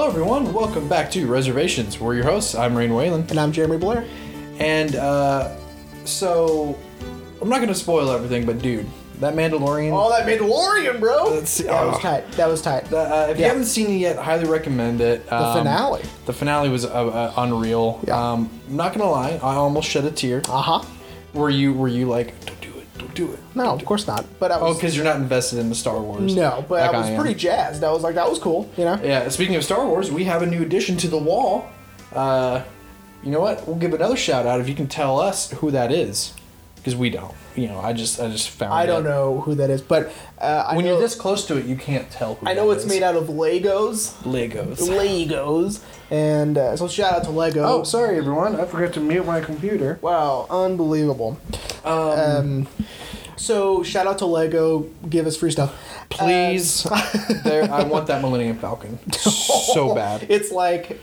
Hello, everyone. Welcome back to Reservations. We're your hosts. I'm Rain Whalen. And I'm Jeremy Blair. And, uh, so, I'm not going to spoil everything, but dude, that Mandalorian. Oh, that Mandalorian, bro! That was oh. tight. That was tight. uh, if you Yeah. haven't seen it yet, highly recommend it. the Um, finale. The finale was uh, uh, unreal. Yeah. Um, I'm not gonna lie, I almost shed a tear. Uh huh. Were you? Were you like, don't do it? No, of course not. But I Oh, was. because you're not invested in the Star Wars. no, but like I was am. pretty jazzed. I was like, that was cool. You know. Yeah, speaking of Star Wars, we have a new addition to the wall. Uh, you know what? We'll give another shout out if you can tell us who that is, because we don't. You know, I just I just found. I don't it. know who that is, but uh, I When know, you're this close to it, you can't tell who. I know that it's is. made out of Legos. Legos. Legos, and uh, so shout out to Lego. Oh, sorry everyone, I forgot to mute my computer. Wow, unbelievable. Um, Um, so shout out to Lego. Give us free stuff. please, there. I want that Millennium Falcon so bad. It's like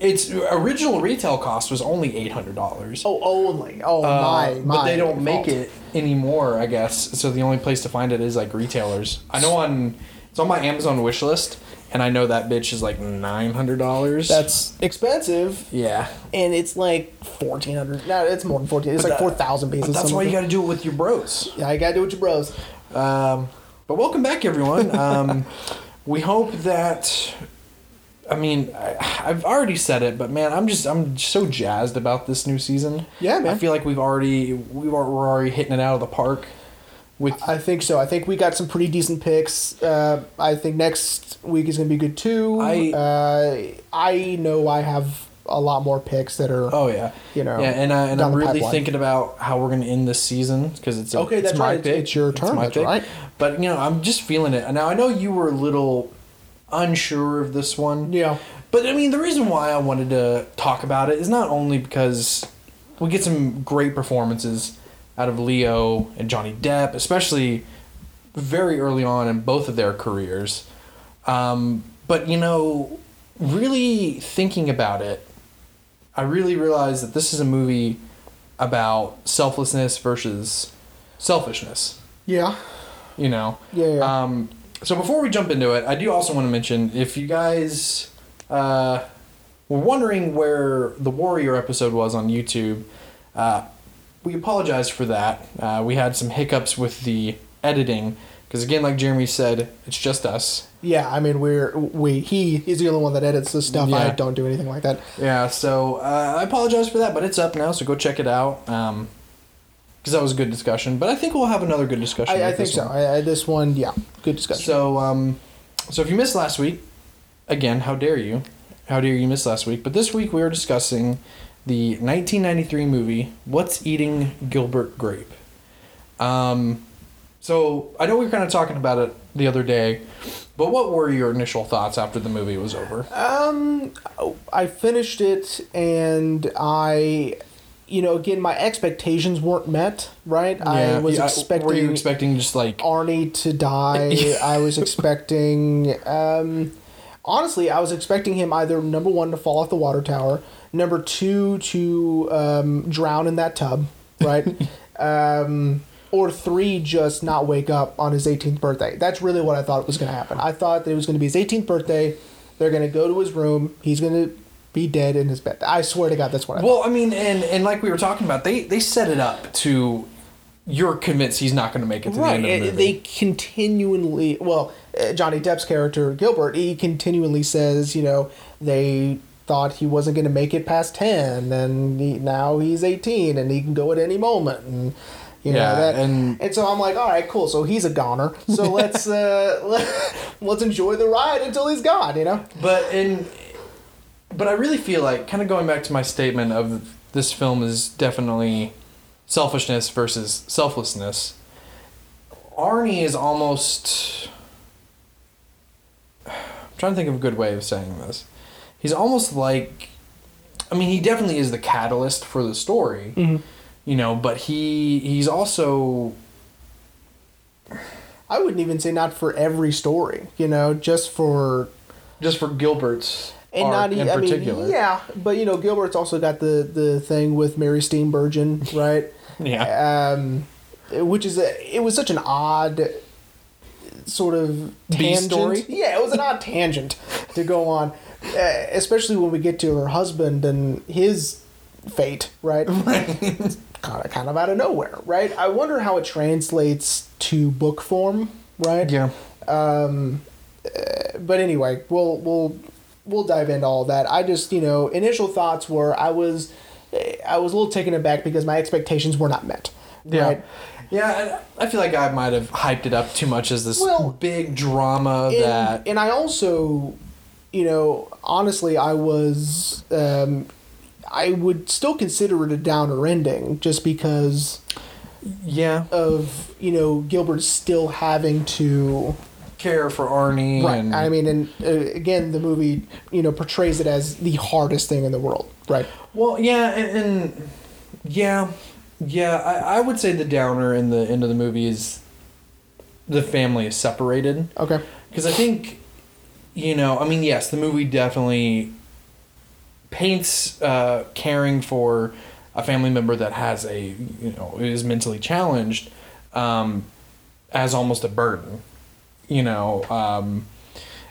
Its original retail cost was only eight hundred dollars. oh only oh my my. Uh, but they don't make fault. it anymore, I guess. So the only place to find it is like retailers. I know on it's on my Amazon wish list, and I know that bitch is like nine hundred dollars. That's expensive, yeah. and it's like fourteen hundred. No, it's more than fourteen. It's But like that- four thousand pieces. That's why you got to do it with your bros. Yeah, you gotta do it with your bros. Um, but welcome back, everyone. Um, we hope that. I mean, I, I've already said it, but man, I'm just I'm so jazzed about this new season. Yeah, man. I feel like we've already we are, we're already hitting it out of the park. With I think so. I think we got some pretty decent picks. Uh, I think next week is gonna be good too. I- uh, I know I have a lot more picks that are. Oh yeah, You know, yeah, and uh, and I'm really pipeline. thinking about how we're gonna end this season because it's a, Okay, it's that's my right. It's- pick. it's your turn, my that's pick. right. But you know, I'm just feeling it. Now I know you were a little unsure of this one. Yeah. But I mean, the reason why I wanted to talk about it is not only because we get some great performances out of Leo and Johnny Depp, especially very early on in both of their careers. Um, but you know, really thinking about it, I really realized that this is a movie about selflessness versus selfishness. Yeah. You know. Yeah. yeah. Um, so before we jump into it, I do also want to mention if you guys uh, were wondering where the Warrior episode was on YouTube, uh, we apologize for that. Uh, we had some hiccups with the editing because again, like Jeremy said, it's just us. yeah. I mean, we're we he is the only one that edits this stuff. Yeah. I don't do anything like that. Yeah, so uh, I apologize for that, but it's up now, so go check it out. Um, because that was a good discussion, but I think we'll have another good discussion. I, I think so. I, I, this one, yeah, good discussion. So, um, so if you missed last week, again, how dare you? How dare you miss last week? But this week we are discussing the 1993 movie "What's Eating Gilbert Grape." Um, so I know we were kind of talking about it the other day, but what were your initial thoughts after the movie was over? Um, I finished it, and I, you know, again, my expectations weren't met. Right, I was yeah, expecting. Were you expecting just like? Arnie to die. I was expecting. Um, honestly, I was expecting him either number one to fall off the water tower, number two to um, drown in that tub, right, um, or three just not wake up on his 18th birthday. That's really what I thought was going to happen. I thought that it was going to be his 18th birthday. They're going to go to his room. He's going to be dead in his bed. I swear to God, that's what I thought. Well, I mean, and and like we were talking about, they they set it up to. You're convinced he's not going to make it to the right end of the movie. they continually well uh, johnny depp's character gilbert he continually says you know they thought he wasn't going to make it past 10 and he, now he's 18 and he can go at any moment and you Yeah, know that and- and so i'm like all right cool so he's a goner so let's uh let, let's enjoy the ride until he's gone you know But in, but I really feel like kind of going back to my statement of this film is definitely selfishness versus selflessness. Arnie is almost. I'm trying to think of a good way of saying this. He's almost like, I mean, he definitely is the catalyst for the story, mm-hmm. you know. But he he's also i wouldn't even say not for every story you know just for just for Gilbert's and not in even, I particular. mean, yeah, but you know, Gilbert's also got the the thing with Mary Steenburgen, right? Yeah. Um, which is a, it was such an odd sort of tangent. story? Yeah, it was an odd tangent to go on, uh, especially when we get to her husband and his fate, right? kind of, kind of out of nowhere, right? I wonder how it translates to book form, right? Yeah. But anyway, we'll we'll we'll dive into all that. I just, you know, initial thoughts were I was I was a little taken aback because my expectations were not met. Yeah. Right? Yeah, I feel like I might have hyped it up too much as this Well, big drama and, that. and I also, you know, honestly, I was, um, I would still consider it a downer ending just because yeah. of you know Gilbert still having to. Care for Arnie. Right. And, I mean, and uh, again, the movie you know portrays it as the hardest thing in the world. Right. Well, yeah, and, and yeah, yeah. I, I would say the downer in the end of the movie is the family is separated Okay. because I think you know. I mean, yes, the movie definitely paints uh, caring for a family member that has a you know is mentally challenged um, as almost a burden. You know, um,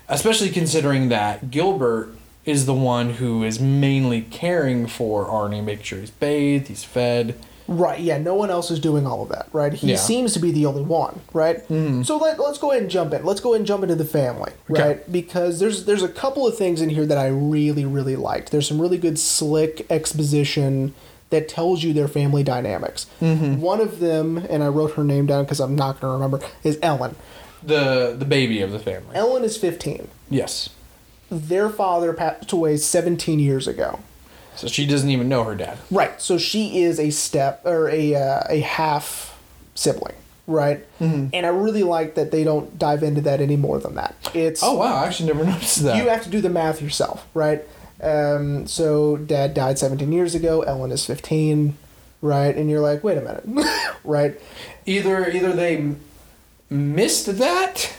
especially considering that Gilbert is the one who is mainly caring for Arnie, making sure he's bathed, he's fed. Right. Yeah. No one else is doing all of that. Right. He Yeah. seems to be the only one. Right. So let, let's go ahead and jump in. Let's go ahead and jump into the family. Okay. Right. Because there's there's a couple of things in here that I really really liked. There's some really good slick exposition that tells you their family dynamics. One of them, and I wrote her name down because I'm not going to remember, is Ellen. The the baby of the family. Ellen is 15. Yes. Their father passed away 17 years ago. So she doesn't even know her dad. Right. So she is a step or a uh, a half sibling, right? Mm-hmm. And I really like that they don't dive into that any more than that. It's Oh wow, I actually never noticed that. you have to do the math yourself, right? Um, so dad died 17 years ago. Ellen is 15, right? And you're like, wait a minute, right? either either they missed that?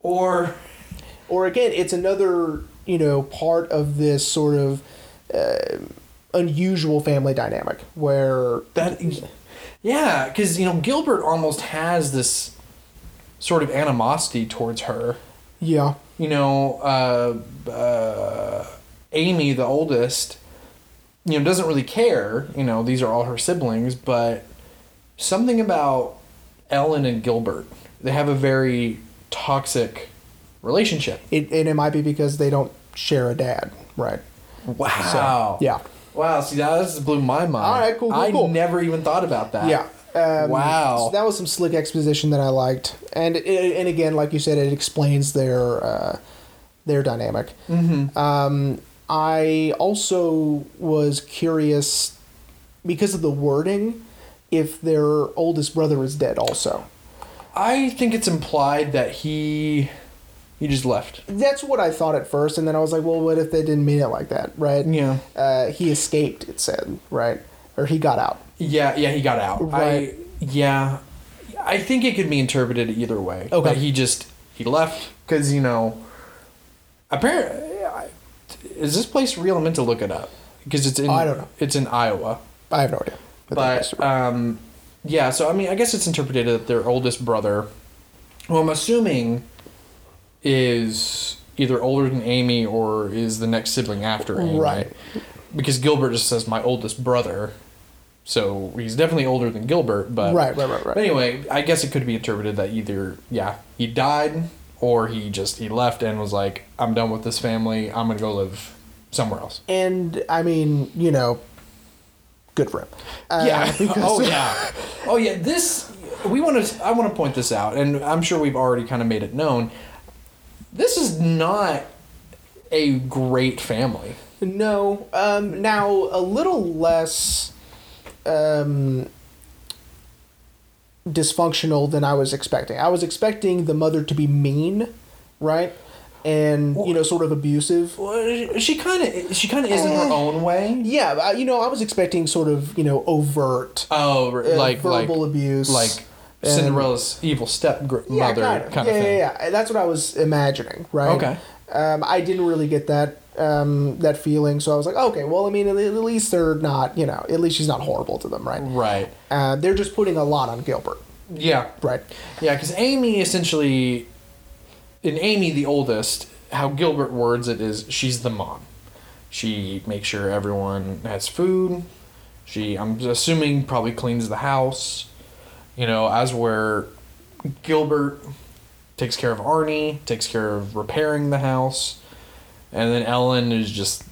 Or Or again, it's another you know part of this sort of uh, unusual family dynamic where that yeah because you know gilbert almost has this sort of animosity towards her. Yeah. You know uh, uh, amy the oldest you know doesn't really care you know these are all her siblings but something about ellen and gilbert they have a very toxic relationship it and it might be because they don't share a dad, right? wow Yeah. wow see that just blew my mind All right, cool, cool, i cool. never even thought about that Yeah. Um, Wow. So that was some slick exposition that I liked, and it, and again, like you said, it explains their uh, their dynamic. Mm-hmm. Um, I also was curious because of the wording if their oldest brother is dead. Also, I think it's implied that he he just left. that's what I thought at first, and then I was like, well, what if they didn't mean it like that, right? Yeah. Uh, he escaped. It said right, or he got out. Yeah, yeah, he got out. Right. I, yeah, I think it could be interpreted either way. Okay. That he just he left because you know, apparently, is this place real? I meant to look it up because it's in. I don't know. It's in Iowa, I have no idea. But um, yeah. So I mean, I guess it's interpreted that their oldest brother, who I'm assuming, is either older than Amy or is the next sibling after Amy. Right. Because Gilbert just says my oldest brother. So he's definitely older than Gilbert, but Right, right, right, right. But anyway, I guess it could be interpreted that either yeah, he died or he just he left and was like, I'm done with this family. I'm gonna go live somewhere else. And I mean, you know, good for him. Uh, Yeah. because- oh yeah. Oh yeah. This we want to. I want to point this out, and I'm sure we've already kind of made it known. This is not a great family. No. Um, now a little less um, dysfunctional than I was expecting. I was expecting the mother to be mean, right? And you know, sort of abusive. Well, she kind of she kind of is in her own way. Yeah, you know, I was expecting sort of you know overt Oh, uh, like verbal like abuse, like and- Cinderella's evil step gr- yeah, kind of, kind yeah, of thing. yeah, yeah. That's what I was imagining, right? Okay. Um, I didn't really get that um, that feeling, so I was like, okay, well, I mean, at at least they're not, you know, at least she's not horrible to them, right? Right. Uh, they're just putting a lot on Gilbert, Yeah, Right. yeah, because Amy essentially, in Amy the oldest, how Gilbert words it is she's the mom. She makes sure everyone has food. She, I'm assuming, probably cleans the house. You know, as where Gilbert takes care of Arnie, takes care of repairing the house, and then Ellen is just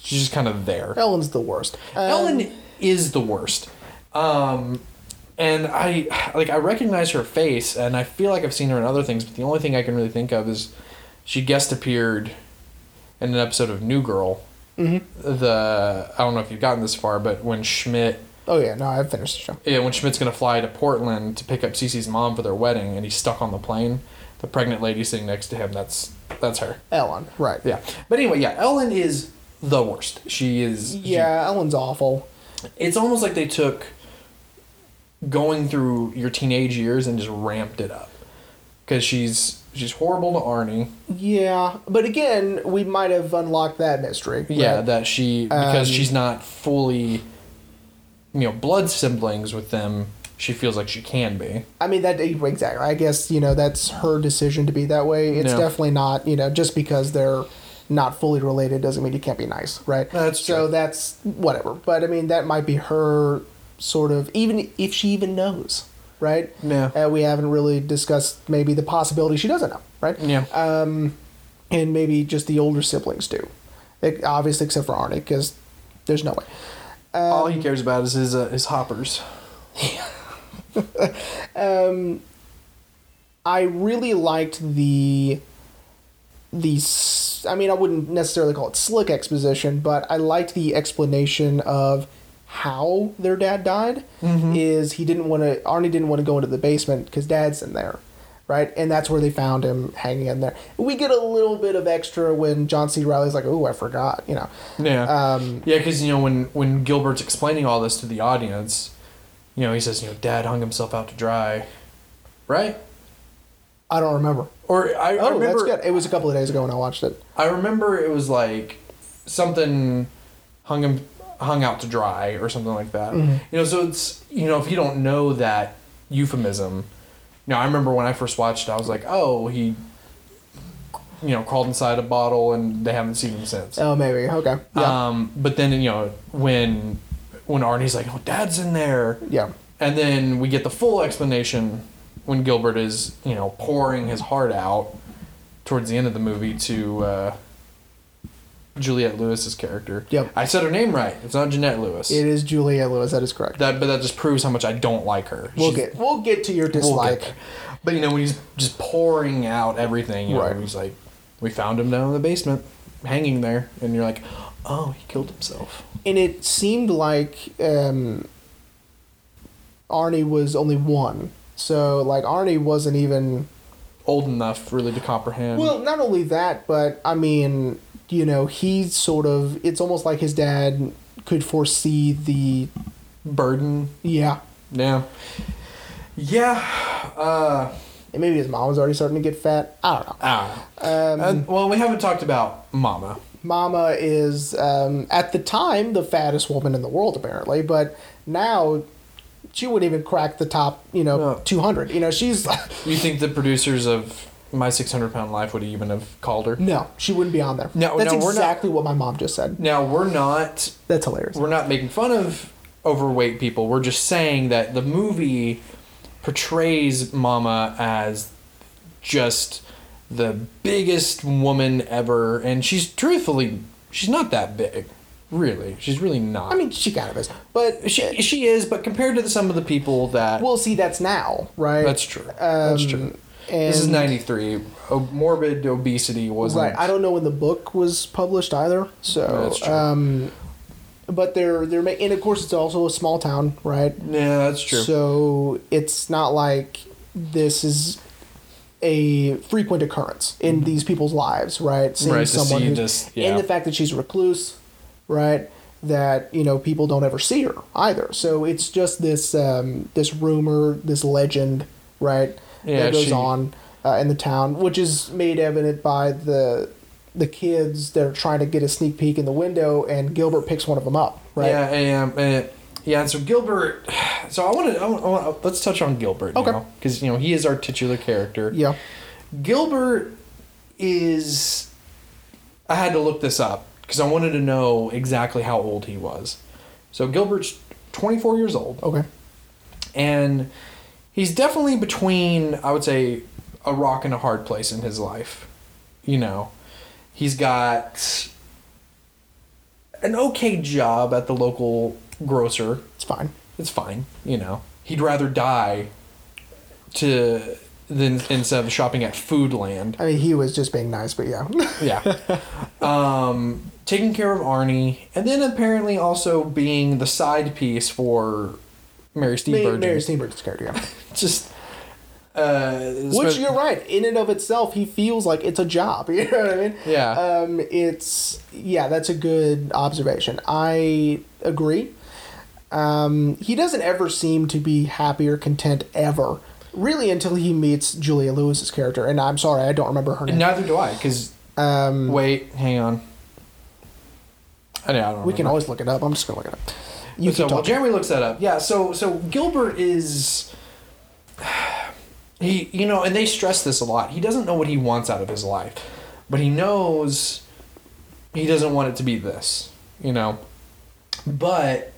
she's just kind of there. Ellen's the worst. Um, Ellen is the worst. Um, and I like I recognize her face, and I feel like I've seen her in other things, but the only thing I can really think of is she guest appeared in an episode of New Girl. Mm-hmm. The I don't know if you've gotten this far, but when Schmidt, Oh yeah, no, I've finished the show. yeah, when Schmidt's gonna fly to Portland to pick up Cece's mom for their wedding, and he's stuck on the plane, the pregnant lady sitting next to him, that's that's her. Ellen, right? Yeah, but anyway, yeah, Ellen is the worst. She is. she- Yeah, Ellen's awful. it's almost like they took going through your teenage years and just ramped it up because she's she's horrible to Arnie. Yeah, but again, we might have unlocked that mystery. Yeah, that she because Um, she's not fully you know blood siblings with them. She feels like she can be. I mean that exactly. I guess you know that's her decision to be that way. It's Yeah. definitely not you know just because they're not fully related doesn't mean you can't be nice, right? That's true. so that's whatever. But I mean that might be her sort of even if she even knows, right? Yeah. Uh, we haven't really discussed maybe the possibility she doesn't know, right? Yeah. Um, and maybe just the older siblings do, Like, obviously except for Arnie because there's no way. All he cares about is his uh, his hoppers. Um I really liked the the I mean I wouldn't necessarily call it slick exposition, but I liked the explanation of how their dad died. Is he didn't want to Arnie didn't want to go into the basement because dad's in there, right? And that's where they found him hanging in there. We get a little bit of extra when John C. Reilly's like, "Oh, I forgot," you know. Yeah. Um, yeah, because you know when when Gilbert's explaining all this to the audience, you know he says you know Dad hung himself out to dry, right? I don't remember. Or I, I Oh, remember that's good. It was a couple of days ago when I watched it. I remember it was like something hung him hung out to dry or something like that. Mm-hmm. You know, so it's you know if you don't know that euphemism, you know I remember when I first watched it, I was like, oh he, you know, crawled inside a bottle and they haven't seen him since. Oh, maybe. Okay. Yeah. Um, but then you know when when Arnie's like, oh Dad's in there, yeah. and then we get the full explanation when Gilbert is, you know, pouring his heart out towards the end of the movie to uh, Juliette Lewis's character. Yep. I said her name right. It's not Jeanette Lewis. It is Julia Lewis. That is correct. that, but that just proves how much I don't like her. We'll She's- get we'll get to your we'll dislike. But you know when he's just pouring out everything, you know, Right. he's like, "We found him down in the basement, hanging there," and you're like, "Oh, he killed himself." and it seemed like um, Arnie was only one. So like Arnie wasn't even Old enough really to comprehend. well. Not only that, but I mean, you know, he's sort of. It's almost like his dad could foresee the burden. yeah. Yeah. Yeah. Uh, And maybe his mom was already starting to get fat. I don't know. Ah. Um, Uh, well, we haven't talked about Mama. Mama is um, at the time the fattest woman in the world, apparently, but now she wouldn't even crack the top, you know, No. two hundred. You know, she's You think the producers of My 600 Pound Life would even have called her? no, she wouldn't be on there. No, that's no, we're not- exactly what my mom just said. Now, we're not That's hilarious. we're not making fun of overweight people. We're just saying that the movie portrays Mama as just the biggest woman ever and she's truthfully she's not that big. Really. She's really not. I mean, she kind of is, but she she is, but compared to the, some of the people that We'll see. That's now, right? That's true. That's Um, true. And, This is '93. Morbid obesity wasn't. Right. I don't know when the book was published either. So, That's true. um, but they're they're and of course it's also a small town, right? Yeah, that's true. So it's not like this is a frequent occurrence in these people's lives, right? Seeing Mm-hmm. Right, to someone see just- yeah. and the fact that she's a recluse, right? That you know people don't ever see her either. So it's just this um, this rumor, this legend, right? Yeah, that goes she- on uh, in the town, which is made evident by the the kids that are trying to get a sneak peek in the window, and Gilbert picks one of them up, right? Yeah, and, and Yeah, and so Gilbert. So I want to. Let's touch on Gilbert. Okay. Because you know he is our titular character. Yeah. Gilbert is. I had to look this up because I wanted to know exactly how old he was. So Gilbert's 24 years old, Okay. and he's definitely between, I would say, a rock and a hard place in his life. You know, he's got an okay job at the local grocer It's fine. it's fine. You know, he'd rather die to than instead of shopping at Foodland. I mean, he was just being nice, but yeah. Yeah. um, taking care of Arnie, and then apparently also being the side piece for Mary Mary, Steenburgen. Mary Steenburgen's character, yeah. Just. Uh, Which you're right. In and of itself, he feels like it's a job. You know what I mean? Yeah. Um, it's yeah, that's a good observation. I agree. Um, he doesn't ever seem to be happy or content ever, really, until he meets Julia Lewis's character. And I'm sorry, I don't remember her name. Neither do I, because Um, wait, hang on. I, know, I we can always look it up. I'm just gonna look it up. You so talking. Jeremy looks that up, yeah. So so Gilbert is he you know, and they stress this a lot. He doesn't know what he wants out of his life, but he knows he doesn't want it to be this, you know. But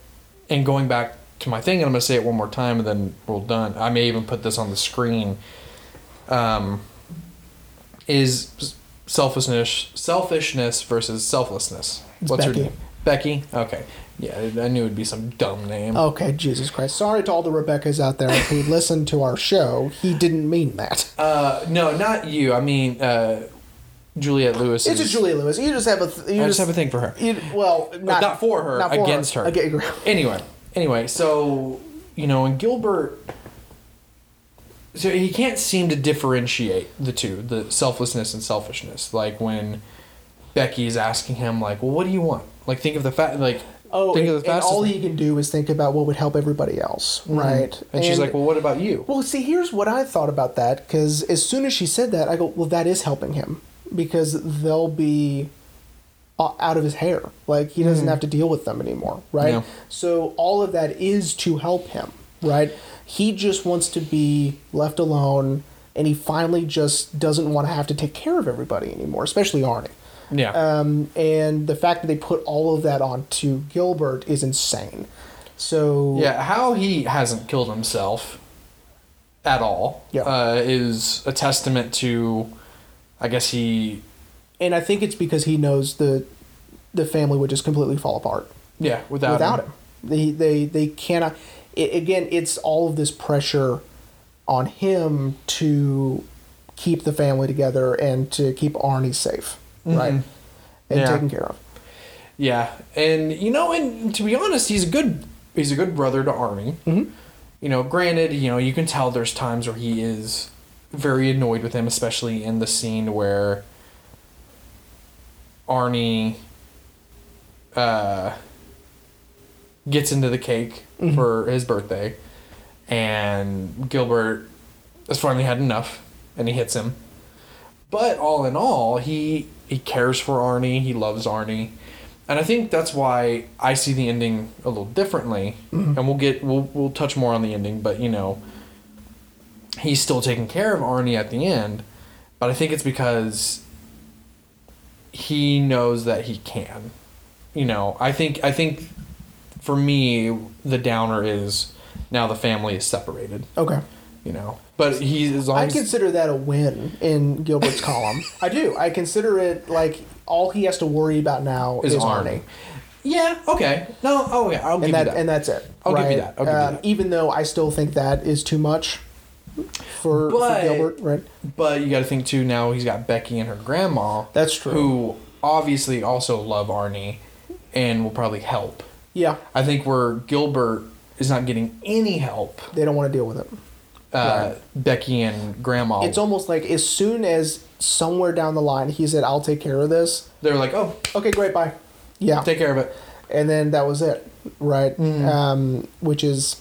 and going back to my thing, and I'm gonna say it one more time, and then we're done. I may even put this on the screen. Um, is selfishness selfishness versus selflessness? It's What's Becky. her name? Becky. Okay. Yeah, I knew it'd be some dumb name. Okay, Jesus Christ. Sorry to all the Rebeccas out there who listened to our show. He didn't mean that. Uh, no, not you. I mean, uh, Juliette Lewis. It's is- just Julia Lewis. You just have a. Th- you I just have a thing for her. You, well, not, not for her, not against her. Aga- Anyway, anyway, so you know, and Gilbert, so he can't seem to differentiate the two, the selflessness and selfishness. Like when Becky's asking him, like, "Well, what do you want?" Like, think of the fact, like, Oh, think and, of the and fastest. all he can do is think about what would help everybody else, mm-hmm. right? and she's like, "Well, what about you?" Well, see, here's what I thought about that because as soon as she said that, I go, well, that is helping him because they'll be uh, out of his hair. Like he doesn't mm. have to deal with them anymore, right? So all of that is to help him, right? He just wants to be left alone, and he finally just doesn't want to have to take care of everybody anymore, especially Arnie. Yeah. Um, and the fact that they put all of that onto Gilbert is insane. So Yeah, how he hasn't killed himself at all Yeah. uh, is a testament to, I guess he, and I think it's because he knows the the family would just completely fall apart yeah, without, without him. They they they cannot. It, again, it's all of this pressure on him to keep the family together and to keep Arnie safe, right, and Mm-hmm. Yeah. taken care of. Yeah, and you know, and to be honest, he's a good he's a good brother to Arnie. Mhm. You know, granted, you know, you can tell there's times where he is very annoyed with him, especially in the scene where Arnie uh, gets into the cake for his birthday, and Gilbert has finally had enough, and he hits him. But all in all, he he cares for Arnie. He loves Arnie, and I think that's why I see the ending a little differently. Mm-hmm. And we'll get we'll we'll touch more on the ending, but you know, he's still taking care of Arnie at the end. But I think it's because he knows that he can. You know, I think I think for me the downer is now the family is separated. Okay, You know, but he as long I as consider that a win in Gilbert's column. I do. I consider it like all he has to worry about now Is is, Arnie. Arnie. Yeah. Okay. No. Oh, yeah. I'll give and that, you that. and that's it. I'll give you right? that. I'll give you Um, that. Even though I still think that is too much for, But- for Gilbert, right? but you got to think too. Now he's got Becky and her grandma. That's true. Who obviously also love Arnie, and will probably help. Yeah, I think where Gilbert is not getting any help. they don't want to deal with it. Uh, Becky and grandma. It's almost like as soon as somewhere down the line he said, "I'll take care of this." they're like, oh, Okay, great, bye. Yeah, take care of it. and then that was it, right? Um, which is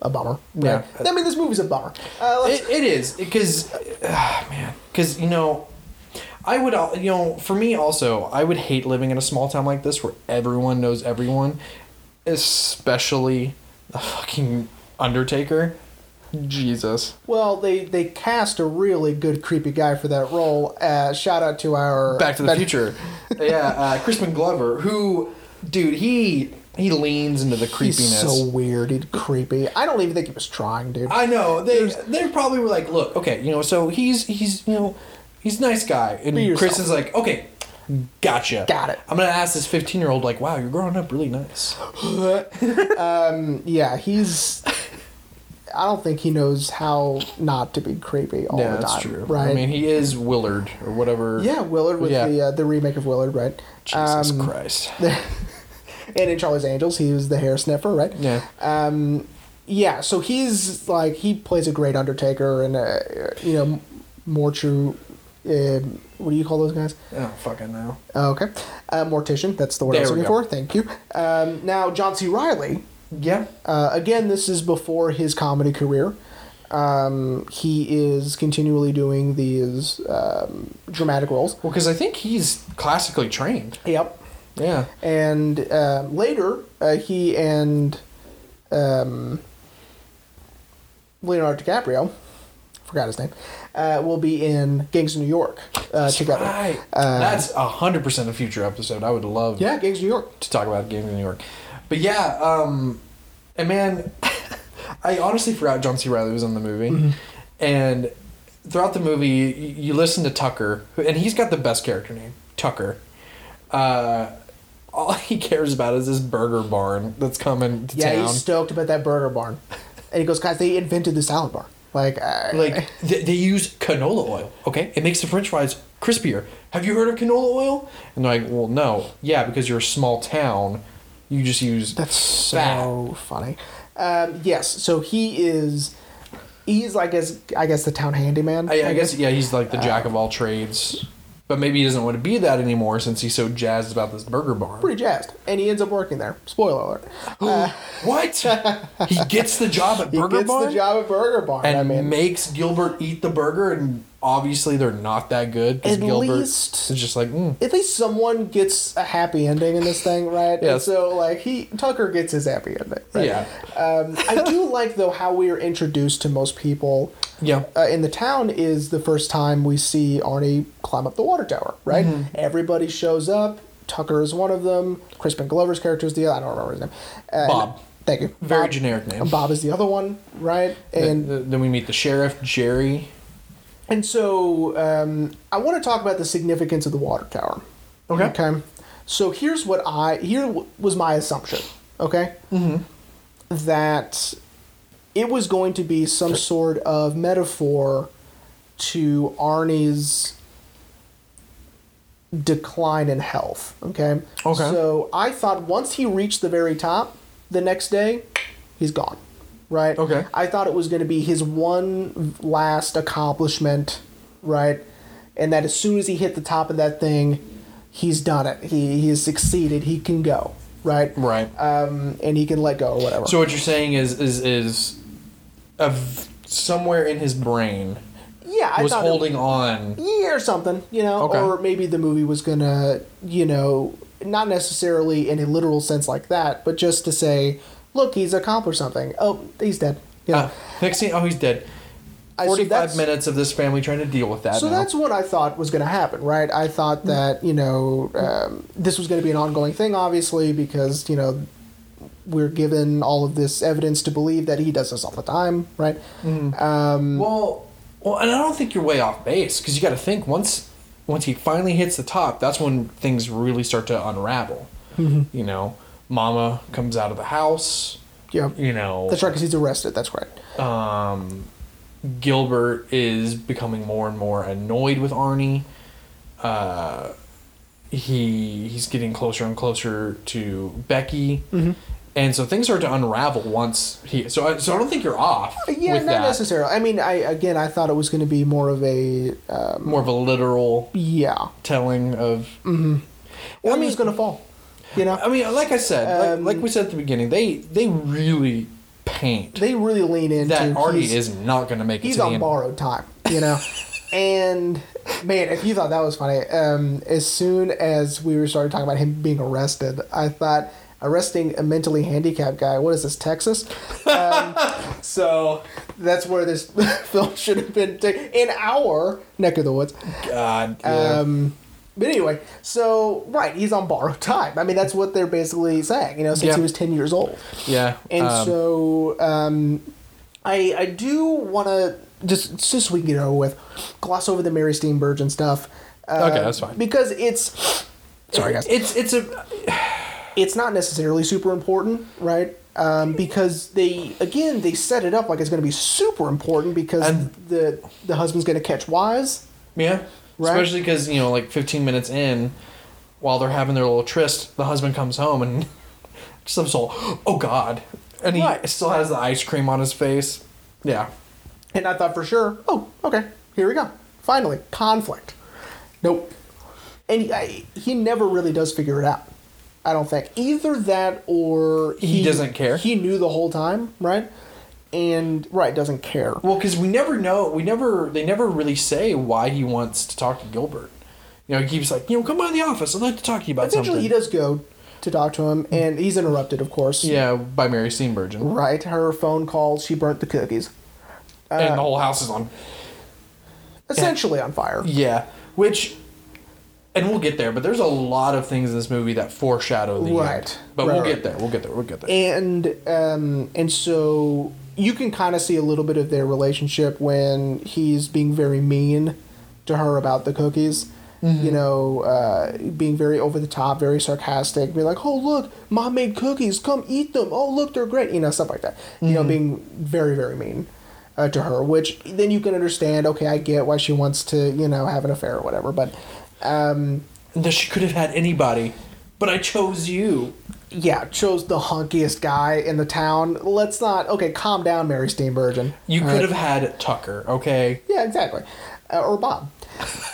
a bummer. Right? Yeah. I mean, this movie's a bummer. Uh, It, it is because, uh, man, because you know, I would you know for me also I would hate living in a small town like this where everyone knows everyone, especially the fucking Undertaker. Jesus. Well, they they cast a really good creepy guy for that role. Uh, shout out to our Back to the Future. yeah, uh, Crispin Glover, who, dude, he he leans into the creepiness. He's so weird. He's creepy. I don't even think he was trying, dude. I know they they probably were like, look, okay, you know, so he's he's you know he's a nice guy, and yourself. Crispin's like, okay, gotcha, Got it. I'm gonna ask this 15 year old like, wow, you're growing up really nice. yeah, he's. I don't think he knows how not to be creepy all yeah, the that's time. true. Right? I mean, he is Willard or whatever. yeah, Willard with Yeah. the uh, the remake of Willard, right? Jesus Um, Christ. and in Charlie's Angels, he was the hair sniffer, right? Yeah. Um, yeah, so he's like he plays a great Undertaker and uh, you know more true. Uh, what do you call those guys? Oh, don't fucking know. Oh, okay, uh, mortician. That's the word I was looking for. Thank you. Um, now John C. Reilly. Yeah. Uh, again, this is before his comedy career. Um, he is continually doing these um, dramatic roles. Well, because I think he's classically trained. Yep. Yeah. And uh, later, uh, he and um, Leonardo DiCaprio, forgot his name, uh, will be in Gangs of New York uh, together. Right. Uh, That's a hundred percent a future episode. I would love. Yeah, Gangs of New York. to talk about Gangs of New York. But yeah, um, and man, I honestly forgot John C. Reilly was in the movie, Mm-hmm. and throughout the movie, you, you listen to Tucker, and he's got the best character name, Tucker. Uh, all he cares about is this burger barn that's coming to Yeah, town. he's stoked about that burger barn. And he goes, guys, they invented the salad bar. Like, uh, like they, they use canola oil. Okay, it makes the French fries crispier. Have you heard of canola oil? And they're like, well, no. Yeah, because you're a small town, you just use That's so funny. Um, yes, so he is. He's like as I guess the town handyman. I, I guess yeah, he's like the jack of all trades, but maybe he doesn't want to be that anymore since he's so jazzed about this burger bar. pretty jazzed, and he ends up working there. Spoiler alert. Uh, what? he gets the job at Burger Bar. he gets Barn the job at Burger Barn. and I mean, makes Gilbert eat the burger, and obviously they're not that good because At Gilbert least- is just like, mm. at least someone gets a happy ending in this thing, right? And so like he Tucker gets his happy ending. Right? Yeah. Um, I do like though how we are introduced to most people yeah, uh, in the town is the first time we see Arnie climb up the water tower, right? Mm-hmm. Everybody shows up. Tucker is one of them. Crispin Glover's character is the other. I don't remember his name. Uh, Bob. Thank you. very Bob, generic name. Bob is the other one, right? Then, And then we meet the sheriff, Jerry. And so um, I want to talk about the significance of the water tower. Okay. Okay. So here's what I here was my assumption. Okay. Mm-hmm. That it was going to be some sort of metaphor to Arnie's decline in health. Okay. Okay. So I thought once he reached the very top, the next day, he's gone. Right. Okay. I thought it was going to be his one last accomplishment. Right. And that as soon as he hit the top of that thing, he's done it. He he has succeeded. He can go. Right. Right. Um, and he can let go or whatever. So what you're saying is is is of somewhere in his brain yeah, I was it- holding on. yeah, or something, you know, Okay. or maybe the movie was gonna, you know, not necessarily in a literal sense like that, but just to say, look, he's accomplished something. Oh, he's dead. Yeah. Uh, next thing, oh, he's dead. I- so Forty-five minutes of this family trying to deal with that. So now. that's what I thought was going to happen, right? I thought that you know um, this was going to be an ongoing thing, obviously, because you know we're given all of this evidence to believe that he does this all the time, right? Um, well, well, and I don't think you're way off base because you got to think once once he finally hits the top, that's when things really start to unravel. Mm-hmm. You know, Mama comes out of the house. yeah, You know, that's right, because he's arrested. That's right. um, Gilbert is becoming more and more annoyed with Arnie. Uh, he he's getting closer and closer to Becky, Mm-hmm. and so things start to unravel once he. So I, so I don't think you're off. Yeah, with not that. necessarily. I mean, I again, I thought it was going to be more of a um, More of a literal yeah. telling of. Or I mean, he's going to fall. You know, I mean, like I said, Um, like, like we said at the beginning, they they really paint they really lean into that Arnie he's- is not going to make it he's on borrowed time, you know. and man, if you thought that was funny, um, as soon as we were started talking about him being arrested, I thought arresting a mentally handicapped guy. What is this, Texas? Um, so that's where this film should have been taken in our neck of the woods. God. Yeah. Um, but anyway, so right, he's on borrowed time. I mean, that's what they're basically saying. You know, since Yeah. he was ten years old. yeah. And um, so um, I I do want to just just so we can get over with, gloss over the Mary Steenburgen stuff. Uh, Okay, that's fine. Because it's sorry guys, it's it's a it's not necessarily super important, right? Um, because they again they set it up like it's going to be super important because And- the the husband's going to catch wise. yeah. Right. Especially because you know, like 15 minutes in, while they're having their little tryst, the husband comes home and just some soul. Oh God! And he Right. still has the ice cream on his face. Yeah. And I thought for sure, oh, okay, here we go. Finally, conflict. Nope. And he, I, he never really does figure it out. I don't think either that or He doesn't care? He knew the whole time, right? And right doesn't care. Well, because we never know, we never, they never really say why he wants to talk to Gilbert. You know, he keeps like, you know, come by the office. I'd like to talk to you about Eventually, something. he does go to talk to him, and he's interrupted, of course. Yeah, by Mary Steenburgen. Right. Her phone calls. She burnt the cookies. and the whole house is on. Essentially on fire. Yeah, which, and we'll get there. But there's a lot of things in this movie that foreshadow the Right. end. But Right, we'll right. get there. We'll get there. We'll get there. and um, and so you can kind of see a little bit of their relationship when he's being very mean to her about the cookies. Mm-hmm. You know, uh, being very over the top, very sarcastic, be like, "Oh look, mom made cookies. Come eat them. Oh look, they're great." You know, stuff like that. You Mm-hmm. know, being very very mean uh, to her. Which then you can understand. Okay, I get why she wants to you know have an affair or whatever. But um, that she could have had anybody, but I chose you. Yeah, chose the hunkiest guy in the town. Let's not. Okay, calm down, Mary Steenburgen. You could right? have had Tucker. Okay. Yeah, exactly. Uh, or Bob.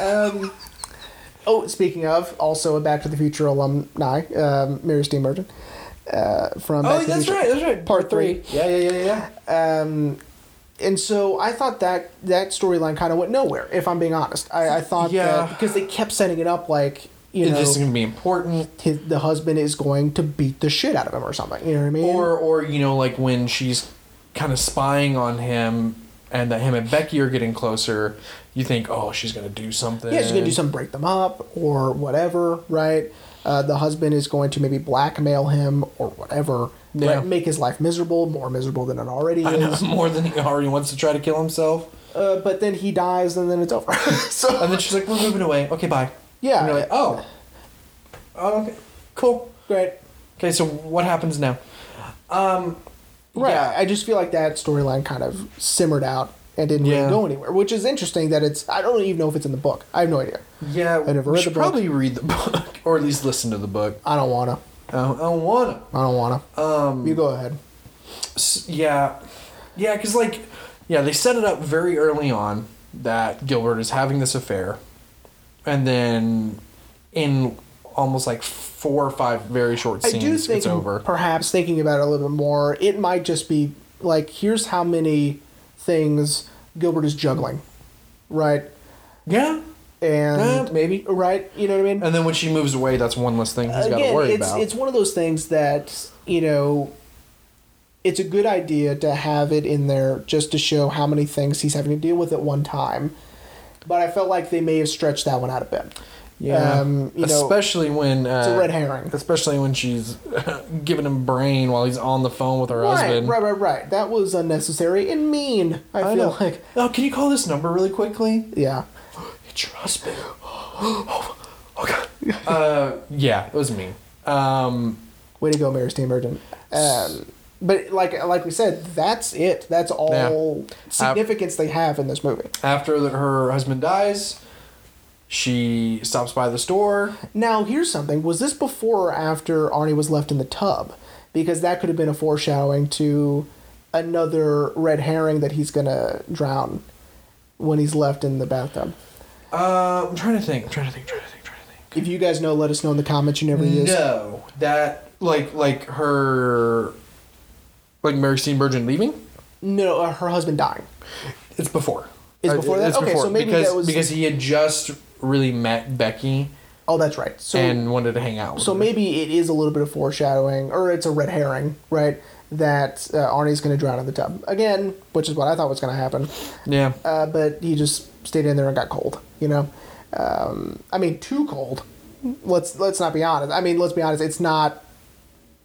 Um, oh, speaking of, also a Back to the Future alumni, um, Mary Steenburgen. Uh, from Oh, the that's Future. right. That's right. Part three. Yeah, yeah, yeah, yeah. Um, and so I thought that that storyline kind of went nowhere. If I'm being honest, I, I thought Yeah. that because they kept setting it up like you know This is gonna be important. his, the husband is going to beat the shit out of him or something. You know what I mean? Or, or you know, like when she's kind of spying on him, and that him and Becky are getting closer. You think, oh, she's gonna do something. Yeah, she's gonna do something, break them up or whatever, right? Uh, the husband is going to maybe blackmail him or whatever, Yeah. right? make his life miserable, more miserable than it already I know, is. more than he already wants to try to kill himself. Uh, but then he dies, and then it's over. so And then she's like, "We're moving away. Okay, bye." Yeah, And you're like, "Oh, oh, okay, cool." great. Okay, so what happens now? Um, Right. Yeah. I just feel like that storyline kind of simmered out and didn't Yeah. really go anywhere, which is interesting. That it's I don't even know if it's in the book. I have no idea. Yeah, I never read the book. probably read the book, or at least listen to the book. I don't wanna. I don't, I don't wanna. I don't wanna. Um, You go ahead. yeah, yeah, because like, yeah, they set it up very early on that Gilbert is having this affair, and then in almost like four or five very short I scenes, do think it's over. perhaps thinking about it a little bit more, it might just be like here's how many things Gilbert is juggling, right? Yeah, And Eh, maybe. right, you know what I mean? And then when she moves away, that's one less thing he's got to worry it's about. it's one of those things that you know. It's a good idea to have it in there just to show how many things he's having to deal with at one time. But I felt like they may have stretched that one out a bit. yeah, um, you know, especially when uh, It's a red herring. Especially when she's giving him brain while he's on the phone with her Right, husband. right, right, right. That was unnecessary and mean. I, I feel know. like, Oh, can you call this number really quickly? yeah. It's your husband. oh, God. uh, yeah, it was me. Um, Way to go, Mary Steenburgen. Um, but like like we said, that's it. That's all significance they have in this movie. after her husband dies, she stops by the store. Now, here's something. Was this before or after Arnie was left in the tub? Because that could have been a foreshadowing to another red herring that he's gonna drown when he's left in the bathtub. Uh, I'm trying to think. I'm trying to think. Trying to think. Trying to think. If you guys know, let us know in the comments. You never use. No, that like like her, like Mary Steenburgen leaving. No, uh, her husband dying. It's before. It's Uh, before that? It's Okay, before so maybe because that was- because he had just really met Becky, Oh, that's right. So and wanted to hang out. With so her. maybe it is a little bit of foreshadowing, or it's a red herring, right? That uh, Arnie's going to drown in the tub again, which is what I thought was going to happen. yeah, Uh, but he just stayed in there and got cold. You know, um, I mean, too cold. Let's let's not be honest. I mean, let's be honest. It's not.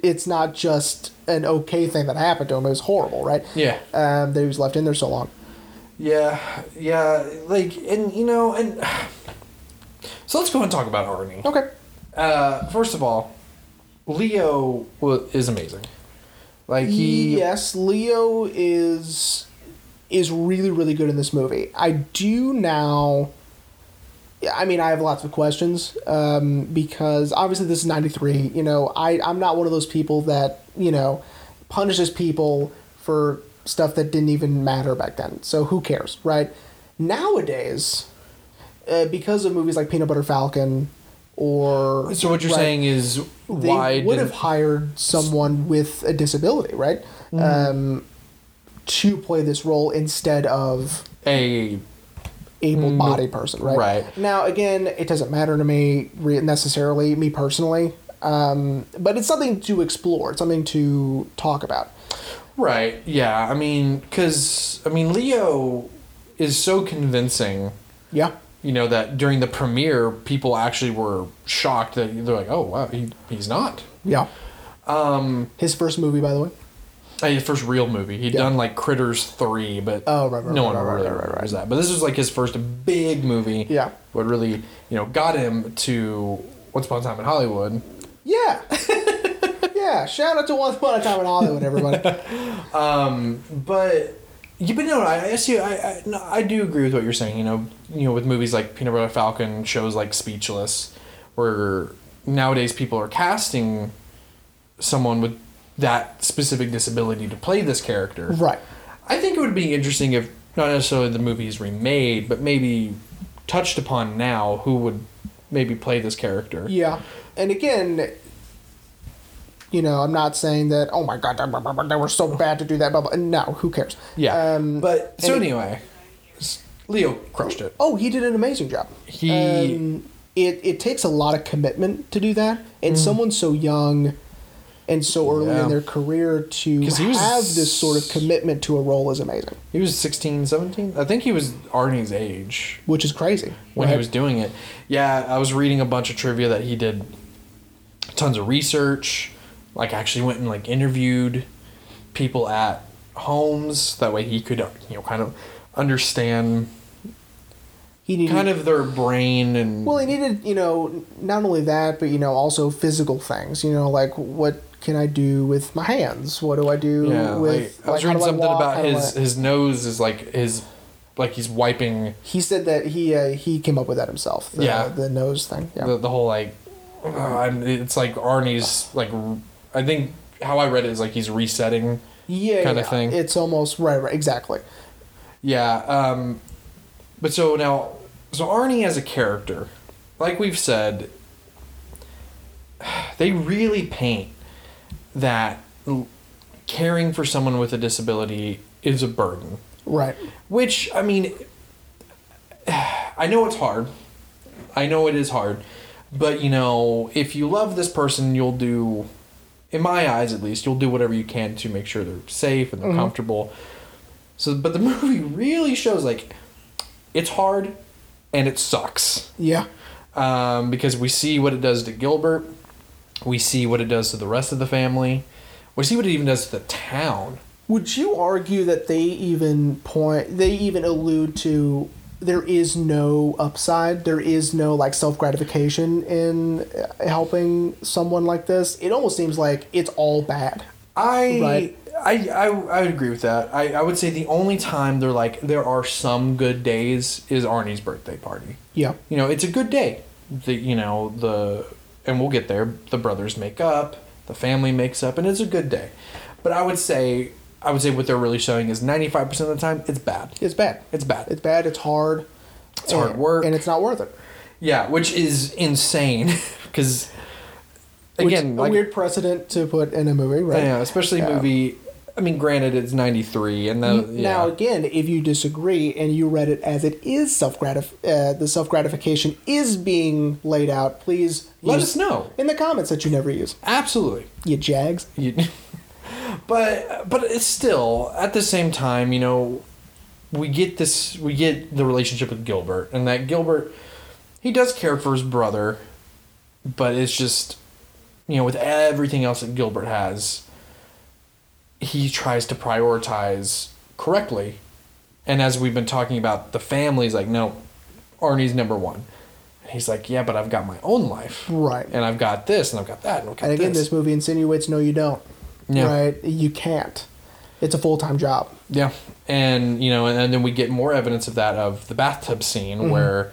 It's not just an okay thing that happened to him. It was horrible, right? yeah, Um, that he was left in there so long. yeah, yeah. Like, and you know, and so let's go and talk about Arnie. Okay. Uh, first of all, Leo is amazing. Like he, yes, Leo is is really really good in this movie. I do now. I mean, I have lots of questions um, because obviously this is '93. You know, I I'm not one of those people that you know punishes people for stuff that didn't even matter back then. So who cares, right? Nowadays, uh, because of movies like Peanut Butter Falcon or So what you're right, saying is they would have hired someone with a disability, right? Mm-hmm. Um, to play this role instead of a able-bodied person, right? right. Now, again, it doesn't matter to me re- necessarily, me personally, um, but it's something to explore. It's something to talk about. right? Yeah, I mean, because I mean, Leo is so convincing. Yeah. You know that during the premiere, people actually were shocked that they're like, "Oh wow, he, he's not." Yeah. Um, His first movie, by the way. His first real movie. He'd Yeah. done like Critters three, but Oh, right, right, no right, one right, really right, remembers that. But this was like his first big movie. Yeah. What really you know got him to Once Upon a Time in Hollywood. Yeah. yeah. Shout out to Once Upon a Time in Hollywood, everybody. Um, but you but no, I, I see. I I, no, I do agree with what you're saying. You know, you know, with movies like Peanut Butter Falcon, shows like Speechless, where nowadays people are casting someone with that specific disability to play this character. right. I think it would be interesting if not necessarily the movie is remade, but maybe touched upon now who would maybe play this character. Yeah, and again, you know, I'm not saying that. Oh my god, they were so bad to do that. Blah, blah. No, who cares? Yeah. Um, but so anyway, s- Leo crushed it. Oh, he did an amazing job. He- Um, it it takes a lot of commitment to do that, and someone so young. And so early. Yeah. in their career to was- have this sort of commitment to a role is amazing, He was 16, 17? I think he was Arnie's age. which is crazy. when he was doing it. Yeah, I was reading a bunch of trivia that he did tons of research, like actually went and like interviewed people at homes that way he could you know kind of understand he needed kind of their brain and Well, he needed, you know, not only that, but you know, also physical things. You know, like what can I do with my hands? What do I do yeah, with? like, I was like, reading something about his his nose is like his like he's wiping He said that he uh, he came up with that himself. The, Yeah. the nose thing. Yeah, the, the whole like uh, it's like Arnie's like I think how I read it is like he's resetting yeah, kinda thing. It's almost right, right, exactly. Yeah, um, but so now, so Arnie as a character, like we've said, they really paint that caring for someone with a disability is a burden. Right. Which, I mean, I know it's hard. I know it is hard. But, you know, if you love this person, you'll do, in my eyes at least, you'll do whatever you can to make sure they're safe and they're comfortable. So, but the movie really shows, like, it's hard and it sucks. Yeah. Um, because we see what it does to Gilbert. We see what it does to the rest of the family. We see what it even does to the town. Would you argue that they even point? They even allude to there is no upside. There is no like self gratification in helping someone like this. It almost seems like it's all bad. I, Right. I, I, I would agree with that. I, I would say the only time they're like there are some good days is Arnie's birthday party. Yeah. You know, it's a good day. The you know the and we'll get there. The brothers make up, the family makes up, and it's a good day. But I would say I would say what they're really showing is ninety five percent of the time it's bad. It's bad. It's bad. It's bad. It's hard. It's hard work. and it's not worth it. yeah, which is insane because Which, again, a weird precedent to put in a movie, right? Yeah, especially Yeah. movie I mean, granted, it's ninety three, and the, yeah. Now, again, if you disagree and you read it as it is self gratif- uh, the self gratification is being laid out, please let us know in the comments that you never use. absolutely. You jags. You, but but it's still at the same time, you know, we get this, we get the relationship with Gilbert, and that Gilbert, he does care for his brother, but it's just, you know, with everything else that Gilbert has, he tries to prioritize correctly, and as we've been talking about, the family's like, no, Arnie's number one. And he's like, yeah, but I've got my own life, Right. and I've got this, and I've got that, and I've got And again, this. this movie insinuates no, you don't. Yeah. Right? You can't. It's a full time job. Yeah, and you know, and, and then we get more evidence of that of the bathtub scene Mm-hmm. where,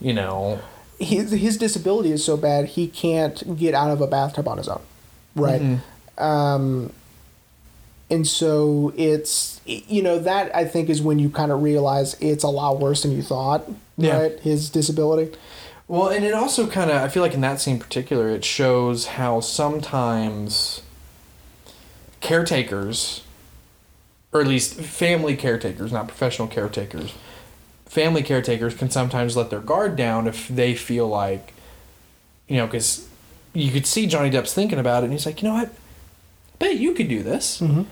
you know, His, his disability is so bad he can't get out of a bathtub on his own. Right? Mm-hmm. Um, and so it's, you know, that I think is when you kind of realize it's a lot worse than you thought. Yeah. Right? His disability. well, and it also kind of I feel like in that scene in particular, it shows how sometimes caretakers, or at least family caretakers, not professional caretakers, family caretakers can sometimes let their guard down if they feel like, you know, because you could see Johnny Depp's thinking about it, and he's like, you know what, bet you could do this. Mm-hmm.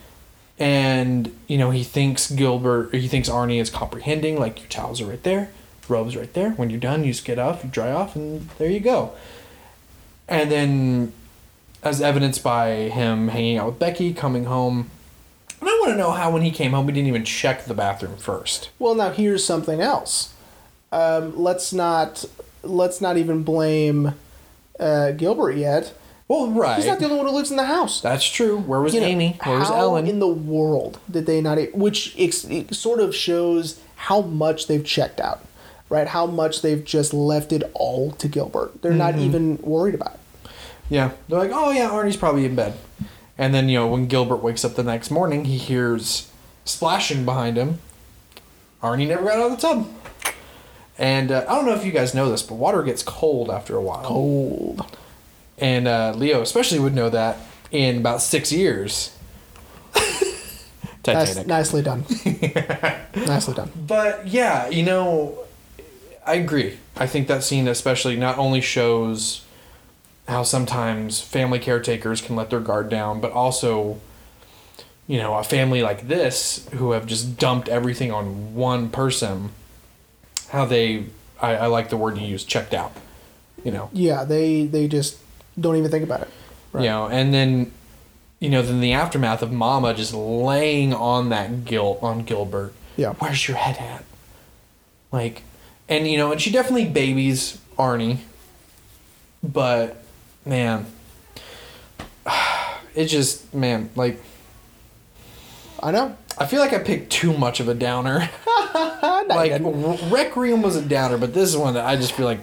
and you know he thinks Gilbert or he thinks Arnie is comprehending like your towels are right there robes right there when you're done you just get off you dry off and there you go and then as evidenced by him hanging out with Becky coming home and I want to know how when he came home he didn't even check the bathroom first Well, now here's something else. Um, let's not let's not even blame uh, Gilbert yet. Well right He's not the only one who lives in the house. that's true where was You know, Amy where was Ellen in the world did they not? Which it sort of shows how much they've checked out, right? How much they've just left it all to Gilbert. They're not Mm-hmm. even worried about it. Yeah, they're like, oh yeah, Arnie's probably in bed. And then you know when Gilbert wakes up the next morning, he hears splashing behind him. Arnie never got out of the tub. And uh, I don't know if you guys know this, but water gets cold after a while. Cold. And uh, Leo especially would know that in about six years. Titanic. nicely done. nicely done. But yeah, you know, I agree. I think that scene especially not only shows how sometimes family caretakers can let their guard down, but also, you know, a family like this who have just dumped everything on one person, how they, I, I like the word you use, checked out. You know, Yeah, they they just don't even think about it. Right. you know, and then, you know, then the aftermath of Mama just laying on that guilt on Gilbert. Yeah. Where's your head at? Like, and you know, and she definitely babies Arnie, but man, it just man, like I know. I feel like I picked too much of a downer. Like Requiem was a downer, but this is one that I just feel like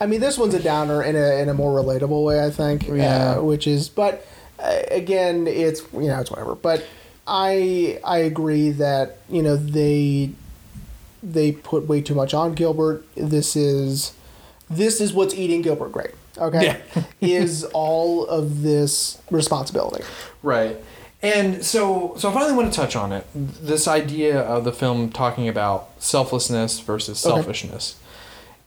I mean, this one's a downer in a in a more relatable way, I think. Yeah. Uh, which is, but uh, again, it's you know it's whatever. But I I agree that you know they they put way too much on Gilbert. This is this is what's eating Gilbert Grape. Okay, yeah. is all of this responsibility. Right. And so so I finally want to touch on it. This idea of the film talking about selflessness versus Okay.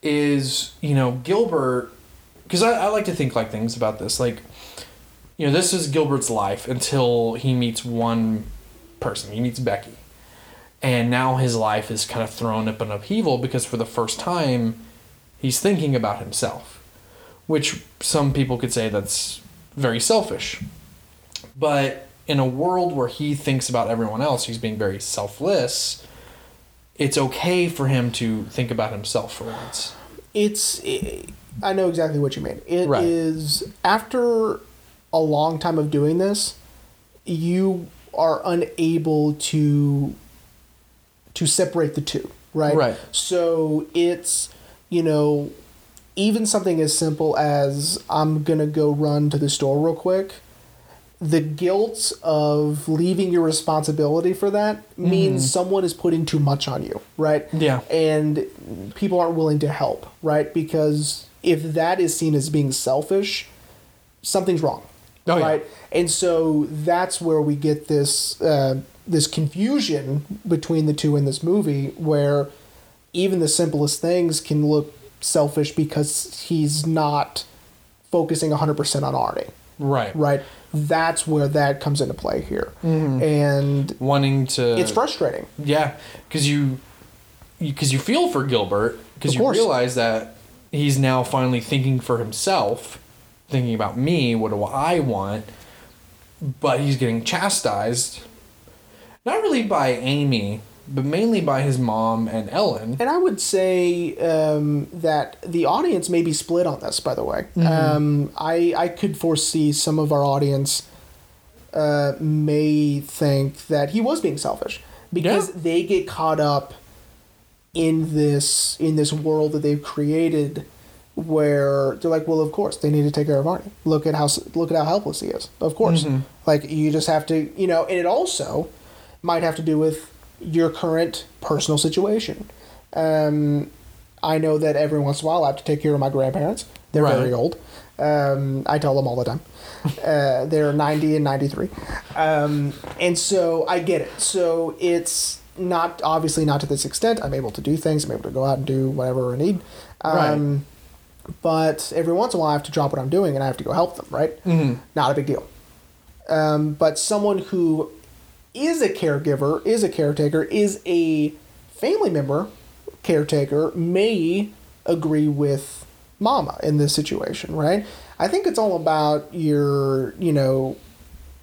Is, you know, Gilbert because I, I like to think like things about this. Like, you know, this is Gilbert's life until he meets one person. He meets Becky. And now his life is kind of thrown up in upheaval because for the first time he's thinking about himself. Which some people could say that's very selfish. But in a world where he thinks about everyone else, he's being very selfless. It's okay for him to think about himself for once. it's I know exactly what you mean. It is Right. after a long time of doing this, you are unable to to separate the two, right? Right. So it's you know even something as simple as I'm gonna go run to the store real quick. The guilt of leaving your responsibility for that means someone is putting too much on you, right? Yeah. and people aren't willing to help, right? Because if that is seen as being selfish, something's wrong. Oh, yeah. right? And so that's where we get this uh, this confusion between the two in this movie, where even the simplest things can look selfish because he's not focusing 100% on Arnie, Right. right? That's where that comes into play here. Mm-hmm. And Wanting to. it's frustrating. Yeah, because you, because you feel for Gilbert because you realize that he's now finally thinking for himself, thinking about me. What do I want? But he's getting chastised, not really by Amy, but mainly by his mom and Ellen. And I would say um, that the audience may be split on this. By the way, Mm-hmm. um, I I could foresee some of our audience uh, may think that he was being selfish because Yeah. they get caught up in this in this world that they've created, where they're like, well, of course they need to take care of Arnie. Look at how look at how helpless he is. Of course, Mm-hmm. like you just have to, you know, and it also might have to do with your current personal situation. Um, I know that every once in a while I have to take care of my grandparents. They're Right. very old. Um, I tell them all the time. uh, they're 90 and 93. Um, and so I get it. So it's not, obviously, not to this extent. I'm able to do things, I'm able to go out and do whatever I need. Um, But every once in a while I have to drop what I'm doing and I have to go help them, right? Mhm. Not a big deal. Um, but someone who is a caregiver, is a caretaker, is a family member caretaker may agree with mama in this situation, right? I think it's all about your, you know,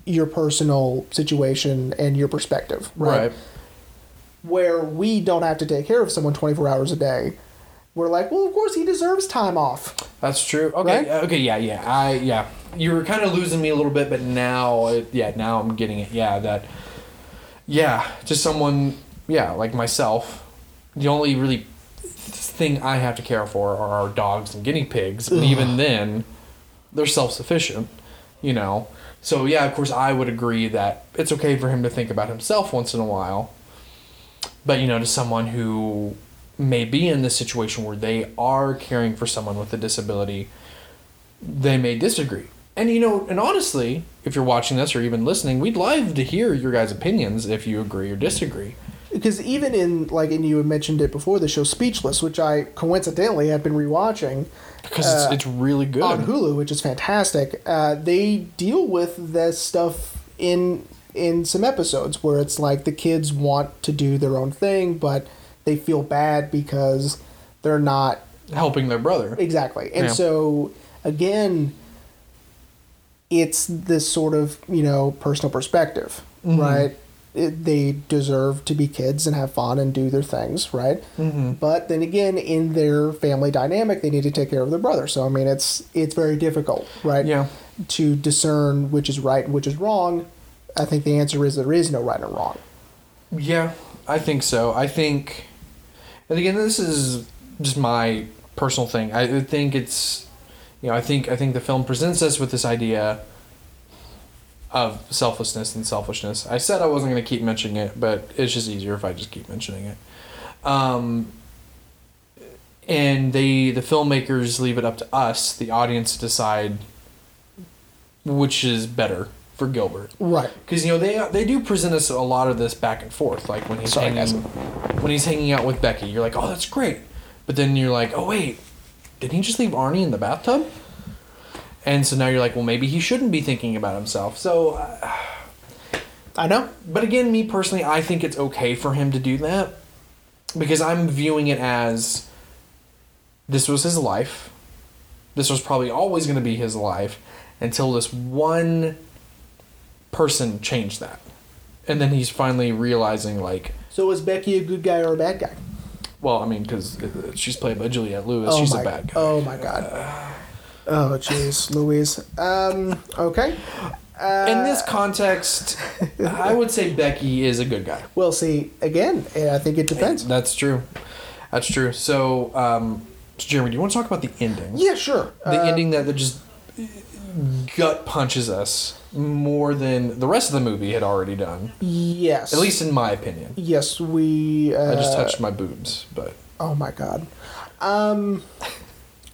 your personal situation and your perspective, right? Right. Where we don't have to take care of someone 24 hours a day. We're like, well, of course he deserves time off. That's true. Okay. Right? uh, Okay. Yeah. Yeah. I. Yeah. You were kind of losing me a little bit, but now, it, yeah. Now I'm getting it. Yeah. That. Yeah. Just someone. Yeah. Like myself. The only really thing I have to care for are our dogs and guinea pigs. But even then, they're self sufficient. You know. So yeah. Of course, I would agree that it's okay for him to think about himself once in a while. But you know, to someone who may be in this situation where they are caring for someone with a disability, they may disagree. And you know, and honestly, if you're watching this or even listening, we'd love to hear your guys' opinions if you agree or disagree. because even in like and you had mentioned it before the show Speechless, which I coincidentally have been rewatching Because Uh, it's, it's really good. on Hulu, which is fantastic. Uh, they deal with this stuff in in some episodes where it's like the kids want to do their own thing, but they feel bad because they're not Helping their brother. exactly. And Yeah. so again, it's this sort of you know personal perspective, Mhm. right? It, they deserve to be kids and have fun and do their things, right? Mm-hmm. But then again, in their family dynamic, they need to take care of their brother. So I mean, it's it's very difficult, right? Yeah. To discern which is right and which is wrong. I think the answer is there is no right or wrong. Yeah, I think so. I think, and again, this is just my personal thing. I think it's, you know, I think I think the film presents us with this idea of selflessness and selfishness. I said I wasn't going to keep mentioning it, but it's just easier if I just keep mentioning it. Um, and they the filmmakers leave it up to us, the audience, to decide which is better for Gilbert Right. because you know they they do present us a lot of this back and forth. Like when he's Sorry, hanging when he's hanging out with Becky, you're like, oh, that's great, but then you're like, oh wait, did he just leave Arnie in the bathtub? And so now you're like, well, maybe he shouldn't be thinking about himself. So, uh, I know. but again, me personally, I think it's okay for him to do that because I'm viewing it as this was his life. This was probably always going to be his life until this one person changed that. And then he's finally realizing, like, So is Becky a good guy or a bad guy? Well, I mean, because she's played by Juliette Lewis, she's my, a bad guy. Oh my god. Oh jeez, Louise. Um. Okay. Uh, In this context, I would say Becky is a good guy. Well, see, again, I think it depends. That's true. That's true. So, um, Jeremy, do you want to talk about the ending? Yeah, sure. The Uh, ending that, that just gut punches us more than the rest of the movie had already done. Yes. At least in my opinion. Yes, we. Uh, I just touched my boobs, but Oh my god. Um.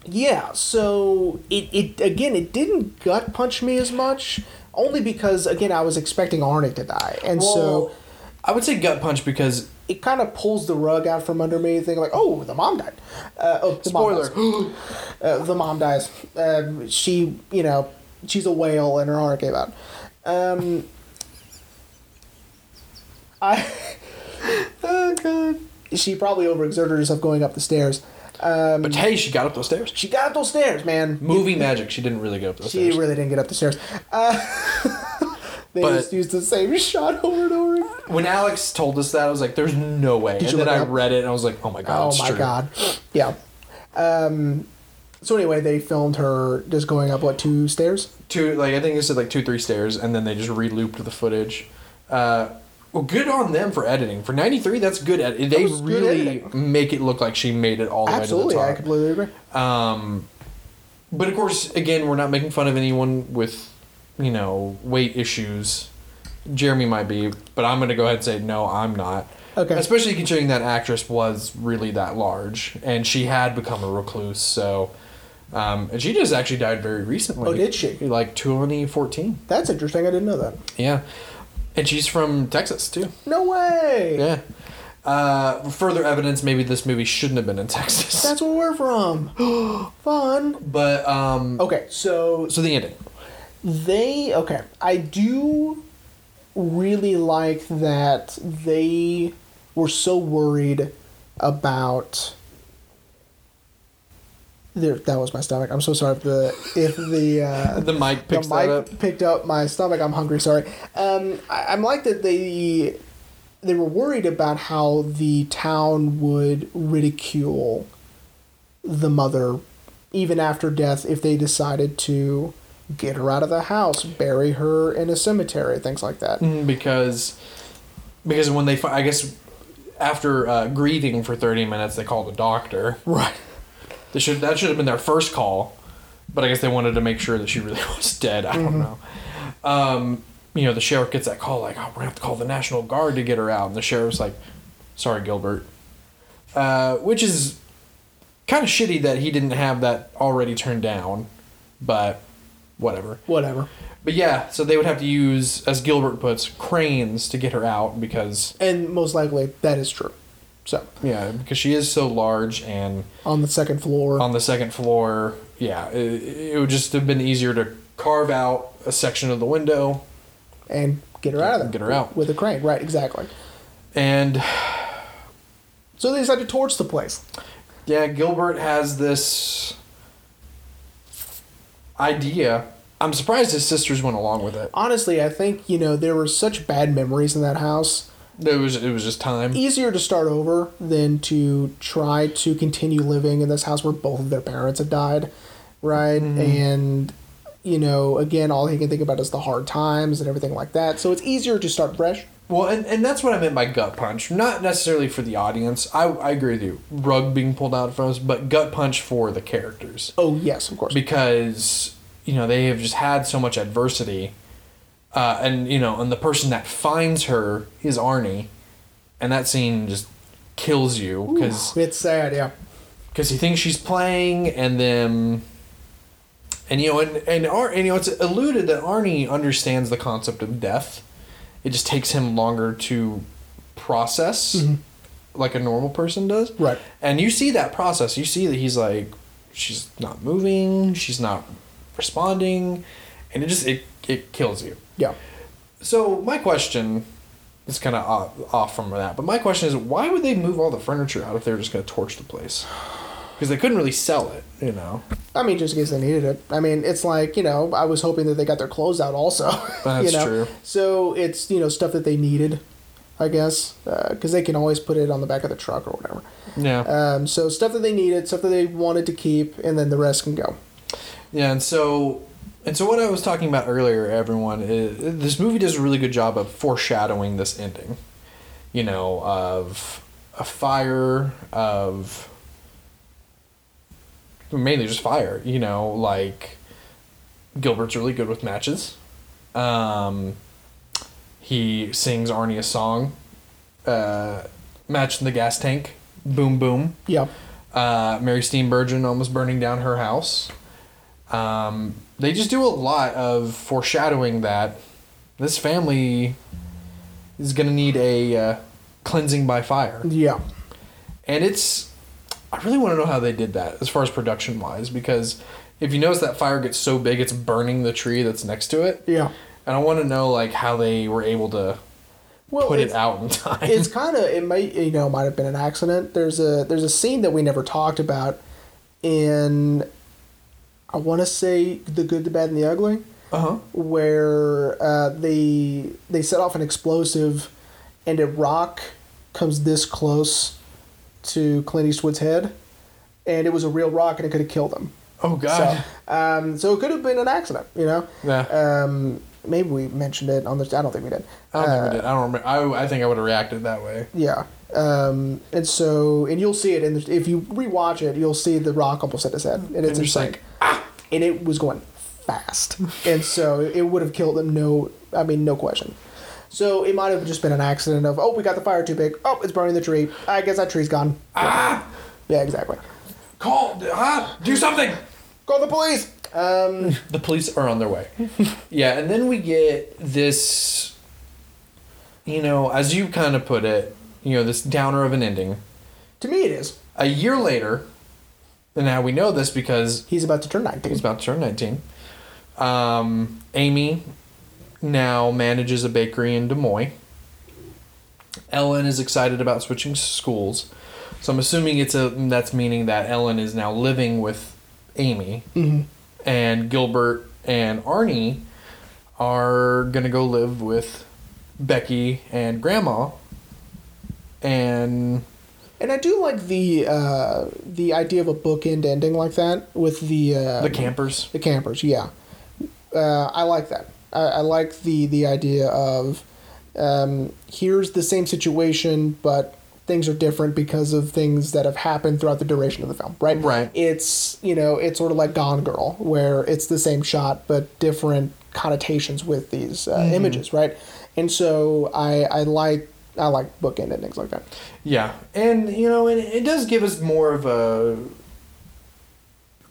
Yeah, so it, it again it didn't gut punch me as much, only because again I was expecting Arnie to die, and so I would say gut punch because it kind of pulls the rug out from under me, thinking like, oh, the mom died. Uh, oh, the spoiler. Mom dies. uh, the mom dies. Um, she, you know, she's a whale, and her heart gave out. Um, I. oh god. She probably overexerted herself going up the stairs. Um, but hey, she got up those stairs. she got up those stairs, man. Movie magic. She didn't really go up those She stairs. She really didn't get up the stairs. Uh, they But- just used the same shot over and over. again. when Alex told us that, I was like, "There's no way." Did and then I up? read it and I was like, "Oh my god!" Oh my true. god. Yeah. Um, so anyway, they filmed her just going up what two stairs? Two, like I think they said like two, three stairs, and then they just re-looped the footage. Uh, well, good on them for editing. For '93, that's good. Ed- they really make it look like she made it all the Absolutely, way to the top. Absolutely, I completely agree. Um, but of course, again, we're not making fun of anyone with, you know, weight issues. Jeremy might be, but I'm going to go ahead and say no, I'm not. Okay. Especially considering that actress was really that large, and she had become a recluse. So, um, and she just actually died very recently. Oh, did she? Like 2014. That's interesting. I didn't know that. Yeah, and she's from Texas too. No way. Yeah. Uh, further evidence, maybe this movie shouldn't have been in Texas. That's where we're from. Fun. but um, Okay, so so the ending. they okay. I do really like that they were so worried about there that was my stomach. I'm so sorry if the if the uh The mic the picks that up. mic picked up my stomach. I'm hungry. Sorry. Um, I, I'm like that they they were worried about how the town would ridicule the mother even after death if they decided to get her out of the house, bury her in a cemetery, things like that. Mm, because because when they I guess after uh, grieving for 30 minutes they called a doctor. Right. They should that should have been their first call, but I guess they wanted to make sure that she really was dead. I don't know. Um, you know, the sheriff gets that call like, "Oh, we're gonna have to call the National Guard to get her out," and the sheriff's like, "Sorry, Gilbert," uh, which is kind of shitty that he didn't have that already turned down, but whatever. Whatever. But yeah, so they would have to use, as Gilbert puts, cranes to get her out because And most likely that is true. So yeah, because she is so large and on the second floor. on the second floor, yeah, it, it would just have been easier to carve out a section of the window and get her out of there. Get her out. with a crane. Right, exactly. and So they decided to torch the place. yeah, Gilbert has this idea. I'm surprised his sisters went along with it. Honestly, I think you know there were such bad memories in that house. It was it was just time. Easier to start over than to try to continue living in this house where both of their parents had died, right? Mm-hmm. And you know, again, all he can think about is the hard times and everything like that. So it's easier to start fresh. Well, and, and that's what I meant by gut punch. Not necessarily for the audience. I, I agree with you. Rug being pulled out from us, but gut punch for the characters. Oh yes, of course. Because, you know, they have just had so much adversity. Uh, and, you know, and the person that finds her is Arnie. And that scene just kills you because it's sad, yeah. because he thinks she's playing, and then, and you know, and and, Ar- and you know, it's alluded that Arnie understands the concept of death. It just takes him longer to process, like a normal person does. Right. And you see that process. You see that he's like, she's not moving, she's not responding, and it just it it kills you. Yeah. So my question is kind of off, off from that, but my question is, why would they move all the furniture out if they were just going to torch the place? Because they couldn't really sell it, you know. I mean, just in case they needed it. I mean, it's like you know, I was hoping that they got their clothes out also. That's you know? true. So it's you know stuff that they needed, I guess, because they can always put it on the back of the truck or whatever. Yeah, Um, so stuff that they needed, stuff that they wanted to keep, and then the rest can go. yeah, and so and so what I was talking about earlier, everyone, is, this movie does a really good job of foreshadowing this ending. You know, of a fire, of mainly just fire. You know, like Gilbert's really good with matches. Um, he sings Arnie a song, uh, match in the gas tank, boom boom. Yeah. Uh, Mary Steenburgen almost burning down her house. Um, they just do a lot of foreshadowing that this family is going to need a uh, cleansing by fire. Yeah. And it's. I really want to know how they did that as far as production wise because if you notice that fire gets so big it's burning the tree that's next to it. Yeah. And I want to know like how they were able to Well, put it out in time. it's kind of it might you know might have been an accident. There's a there's a scene that we never talked about in I want to say the good, the bad, and the ugly, Uh huh. where uh, they they set off an explosive, and a rock comes this close to Clint Eastwood's head, and it was a real rock, and it could have killed him. Oh God. So, um, so it could have been an accident, you know. yeah. Um, maybe we mentioned it on the. I don't think we did. I don't think Uh, we did. I don't remember. I, I think I would have reacted that way. Yeah. Um, and so, and you'll see it, and if you rewatch it, you'll see the rock almost at his head, and it's And just just like, ah, and it was going fast, and so it would have killed him. No, I mean, no question. So it might have just been an accident of, oh, we got the fire too big. Oh, it's burning the tree. I guess that tree's gone. Ah! Yeah, exactly. Call! Ah! Do something! Call the police. Um, The police are on their way. yeah, and then we get this, you know, as you kind of put it, you know, this downer of an ending. to me, it is. A year later, and now we know this because He's about to turn nineteen. he's about to turn 19. Um, Amy now manages a bakery in Des Moines. Ellen is excited about switching schools. So I'm assuming it's a that's meaning that Ellen is now living with Amy Mhm. and Gilbert and Arnie are going to go live with Becky and grandma and And I do like the uh, the idea of a bookend ending like that with the uh, the campers. The campers, yeah. Uh, I like that. I, I like the the idea of um, here's the same situation, but things are different because of things that have happened throughout the duration of the film. Right. Right. It's you know it's sort of like Gone Girl, where it's the same shot but different connotations with these uh, images. Right. And so I I like I like bookend endings like that. Yeah, and you know, and it does give us more of a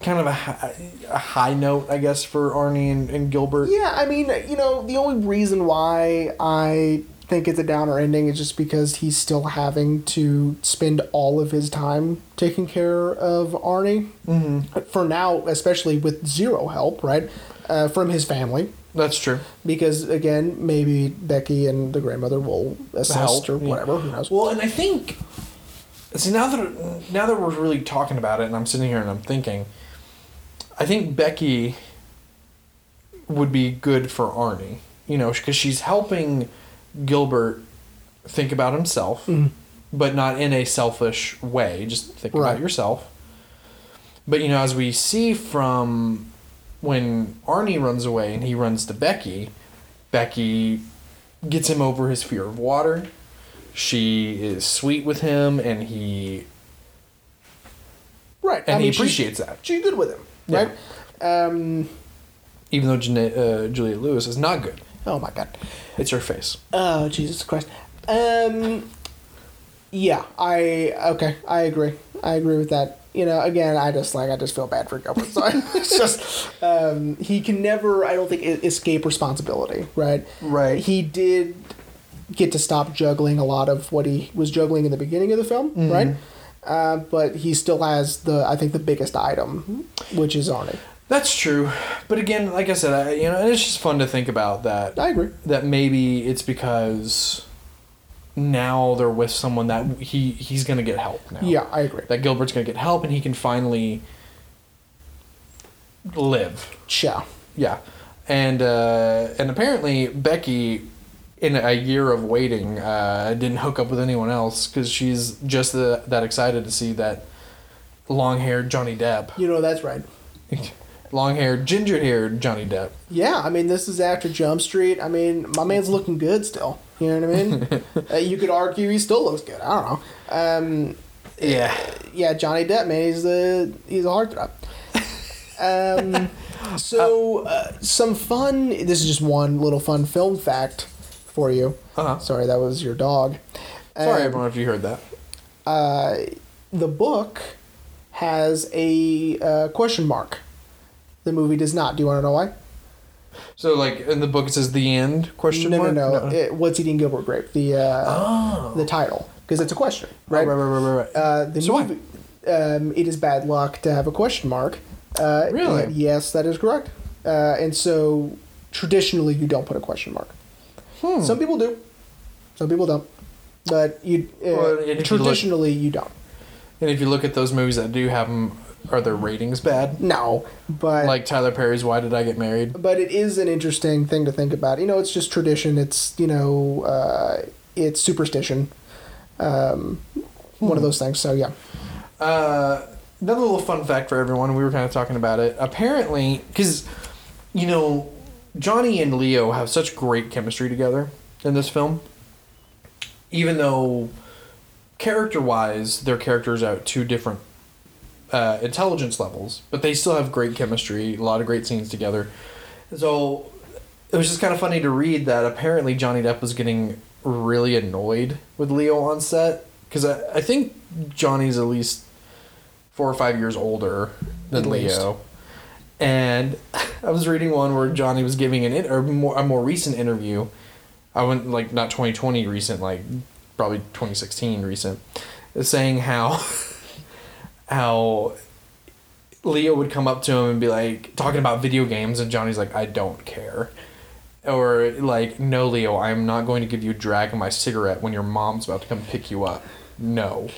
kind of a high, a high note, I guess, for Arnie and, and Gilbert. Yeah, I mean, you know, the only reason why I think it's a downer ending is just because he's still having to spend all of his time taking care of Arnie. Mm-hmm. For now, especially with zero help, right, uh, from his family. That's true. Because again, maybe Becky and the grandmother will assist or whatever. Who knows? Well, and I think see now that now that we're really talking about it, and I'm sitting here and I'm thinking, I think Becky would be good for Arnie. You know, because she's helping Gilbert think about himself, mm-hmm. but not in a selfish way. Just think Right. about yourself. But you know, as we see from when Arnie runs away and he runs to Becky, Becky gets him over his fear of water. She is sweet with him, and he right. and I he mean, appreciates that. She's good with him, Yeah. right? Um. Even though Jana- uh, Juliette Lewis is not good, Oh my god. it's her face. Oh Jesus Christ. Um. Yeah, I okay. I agree. I agree with that. You know, again, I just like I just feel bad for Gilbert. So it's just um, he can never. I don't think escape responsibility. Right. Right. He did get to stop juggling a lot of what he was juggling in the beginning of the film. Right. Uh, but he still has the I think the biggest item, which is on it. That's true, but again, like I said, I, you know, it's just fun to think about that. I agree. That maybe it's because now they're with someone that he he's gonna get help now. Yeah, I agree. That Gilbert's gonna get help, and he can finally live. Ciao. Yeah, and uh, and apparently Becky, in a year of waiting, uh, didn't hook up with anyone else because she's just the, that excited to see that long-haired Johnny Depp, You know that's right. long-haired, ginger-haired Johnny Depp. Yeah, I mean, this is after Jump Street. I mean, my man's looking good still. You know what I mean? uh, you could argue he still looks good. I don't know. Um, Yeah, yeah, Johnny Depp, man, he's a he's a heartthrob. Um, so uh, some fun. This is just one little fun film fact for you. Uh-huh. Sorry, that was your dog. sorry Um, everyone if you heard that. uh, the book has a uh, question mark. The movie does not. Do you want to know why? So like in the book it says the end question no, mark. no, no, It, What's eating Gilbert Grape? The uh, Oh. the title because it's a question, Right, right? right, right, right, right. Uh, the So movie, um, it is bad luck to have a question mark. Uh, Really? and yes, that is correct. Uh, and so traditionally, you don't put a question mark. Hmm. Some people do, some people don't. But you uh, Well, if you look- traditionally you don't. And if you look at those movies that do have them, are their ratings bad? No, but Like Tyler Perry's Why Did I Get Married? but it is an interesting thing to think about. You know, it's just tradition. It's you know, uh, it's superstition. Um, One Hmm. of those things. So yeah. Uh, another little fun fact for everyone. We were kind of talking about it. Apparently, because you know, Johnny and Leo have such great chemistry together in this film. Even though, character-wise, their characters are two different uh, intelligence levels, but they still have great chemistry. A lot of great scenes together. So it was just kind of funny to read that apparently Johnny Depp was getting really annoyed with Leo on set because I, I think Johnny's at least four or five years older than At least. Leo. And I was reading one where Johnny was giving an in, or more, a more recent interview. I went like not 2020 recent, like probably 2016 recent, saying how how Leo would come up to him and be like talking about video games, and Johnny's like, I don't care. Or like, no, Leo, I'm not going to give you a drag of my cigarette when your mom's about to come pick you up. No.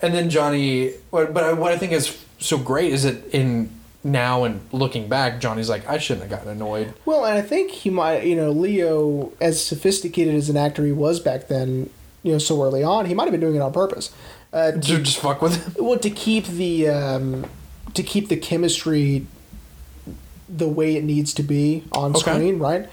And then Johnny, but what I think is so great is that in now and looking back, Johnny's like, I shouldn't have gotten annoyed. Well, and I think he might, you know, Leo, as sophisticated as an actor he was back then, you know, so early on, he might have been doing it on purpose. Uh, To just fuck with him. well, to keep the um, to keep the chemistry the way it needs to be on Okay. screen, right?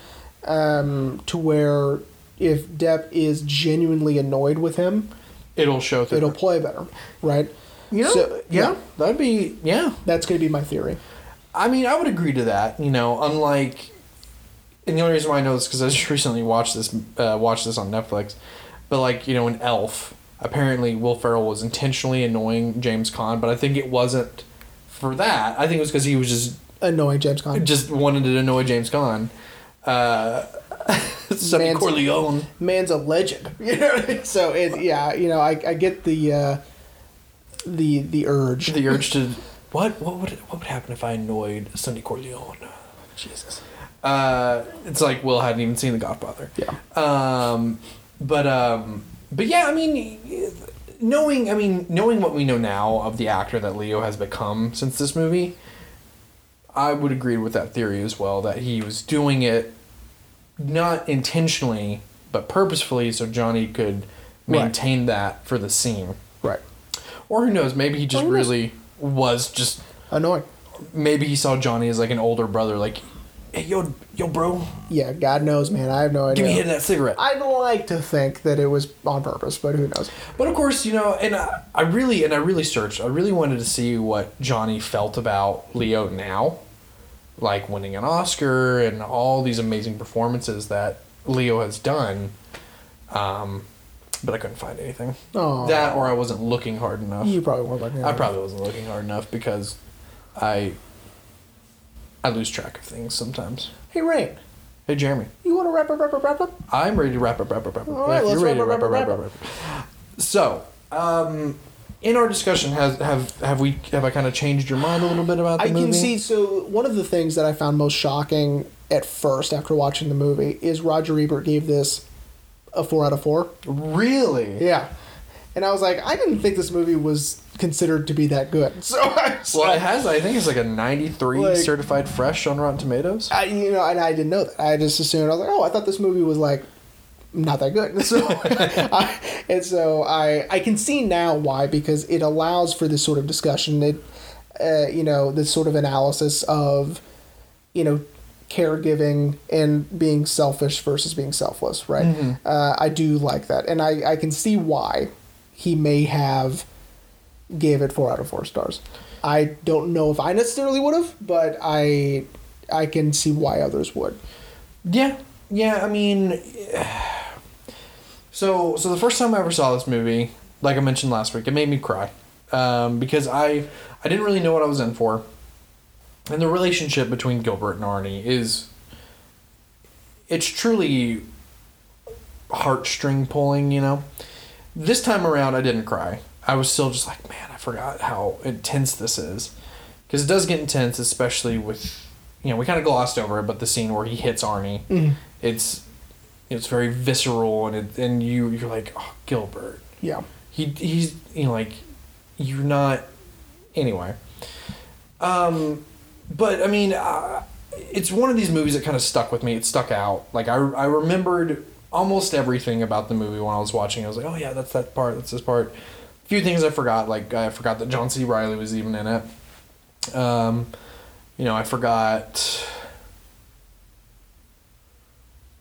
Um, to where if Depp is genuinely annoyed with him, It'll show through. it'll play better, right? you know, so- yeah, yeah. that'd be, yeah. That's going to be my theory. I mean, I would agree to that. You know, unlike, and the only reason why I know this because I just recently watched this, uh, watched this on Netflix. But like, you know, an Elf, apparently Will Ferrell was intentionally annoying James Caan, but I think it wasn't for that. I think it was because he was just Annoying James Caan. just wanted to annoy James Caan. Uh, Sonny Man's- Corleone. man's a legend. You know, so it yeah, you know, I, I get the uh, the the urge. The urge to what? What would what would happen if I annoyed Sonny Corleone? Jesus. Uh, it's like Will hadn't even seen The Godfather. Yeah. Um, but um, but yeah, I mean, knowing I mean knowing what we know now of the actor that Leo has become since this movie, I would agree with that theory as well that he was doing it not intentionally but purposefully so Johnny could Right. maintain that for the scene. Right. Or who knows, maybe he just knows? really was just Annoying. maybe he saw Johnny as like an older brother like hey yo yo bro, Yeah, God knows, man. I have no idea. give me a hit of that cigarette. I'd like to think that it was on purpose, but who knows? But of course, you know, and I, I really and I really searched. I really wanted to see what Johnny felt about Leo now, like winning an Oscar and all these amazing performances that Leo has done. Um, but I couldn't find anything. Oh, That or I wasn't looking hard enough. you probably weren't looking. I probably wasn't looking hard enough because I I lose track of things sometimes. Hey, Rain, Hey Jeremy. you want to wrap up, wrap up, wrap up? I'm ready to wrap up, wrap up, wrap up. All right, let's wrap wrap up, wrap up, wrap up. So, um, in our discussion, has have have we have I kind of changed your mind a little bit about the movie? I movie? can see. So one of the things that I found most shocking at first after watching the movie is Roger Ebert gave this a four out of four. Really? Yeah. And I was like, I didn't think this movie was considered to be that good. So I Well, like, it has. I think it's like a 93 Like- certified fresh on Rotten Tomatoes. I, you know, and I didn't know that. I just assumed I was like, oh, I thought this movie was like not that good. So, I, and so I I can see now why because it allows for this sort of discussion. It, uh, you know, this sort of analysis of, you know, caregiving and being selfish versus being selfless. Right. Uh, I do like that, and I I can see why he may have gave it four out of four stars. I don't know if I necessarily would have, but I I can see why others would. Yeah, yeah. I mean, so so the first time I ever saw this movie, like I mentioned last week, it made me cry um, because I I didn't really know what I was in for. And the relationship between Gilbert and Arnie is it's truly heartstring pulling, you know. This time around I didn't cry. I was still just like, man, I forgot how intense this is. Cuz it does get intense especially with you know, we kind of glossed over it, but the scene where he hits Arnie, it's it's very visceral and it, and you you're like, "Oh, Gilbert." Yeah. he he's you know like you're not anyway um but i mean uh, it's one of these movies that kind of stuck with me it stuck out like i, I remembered almost everything about the movie when i was watching i was like oh yeah that's that part that's this part a few things i forgot like i forgot that John C. Reilly was even in it um you know i forgot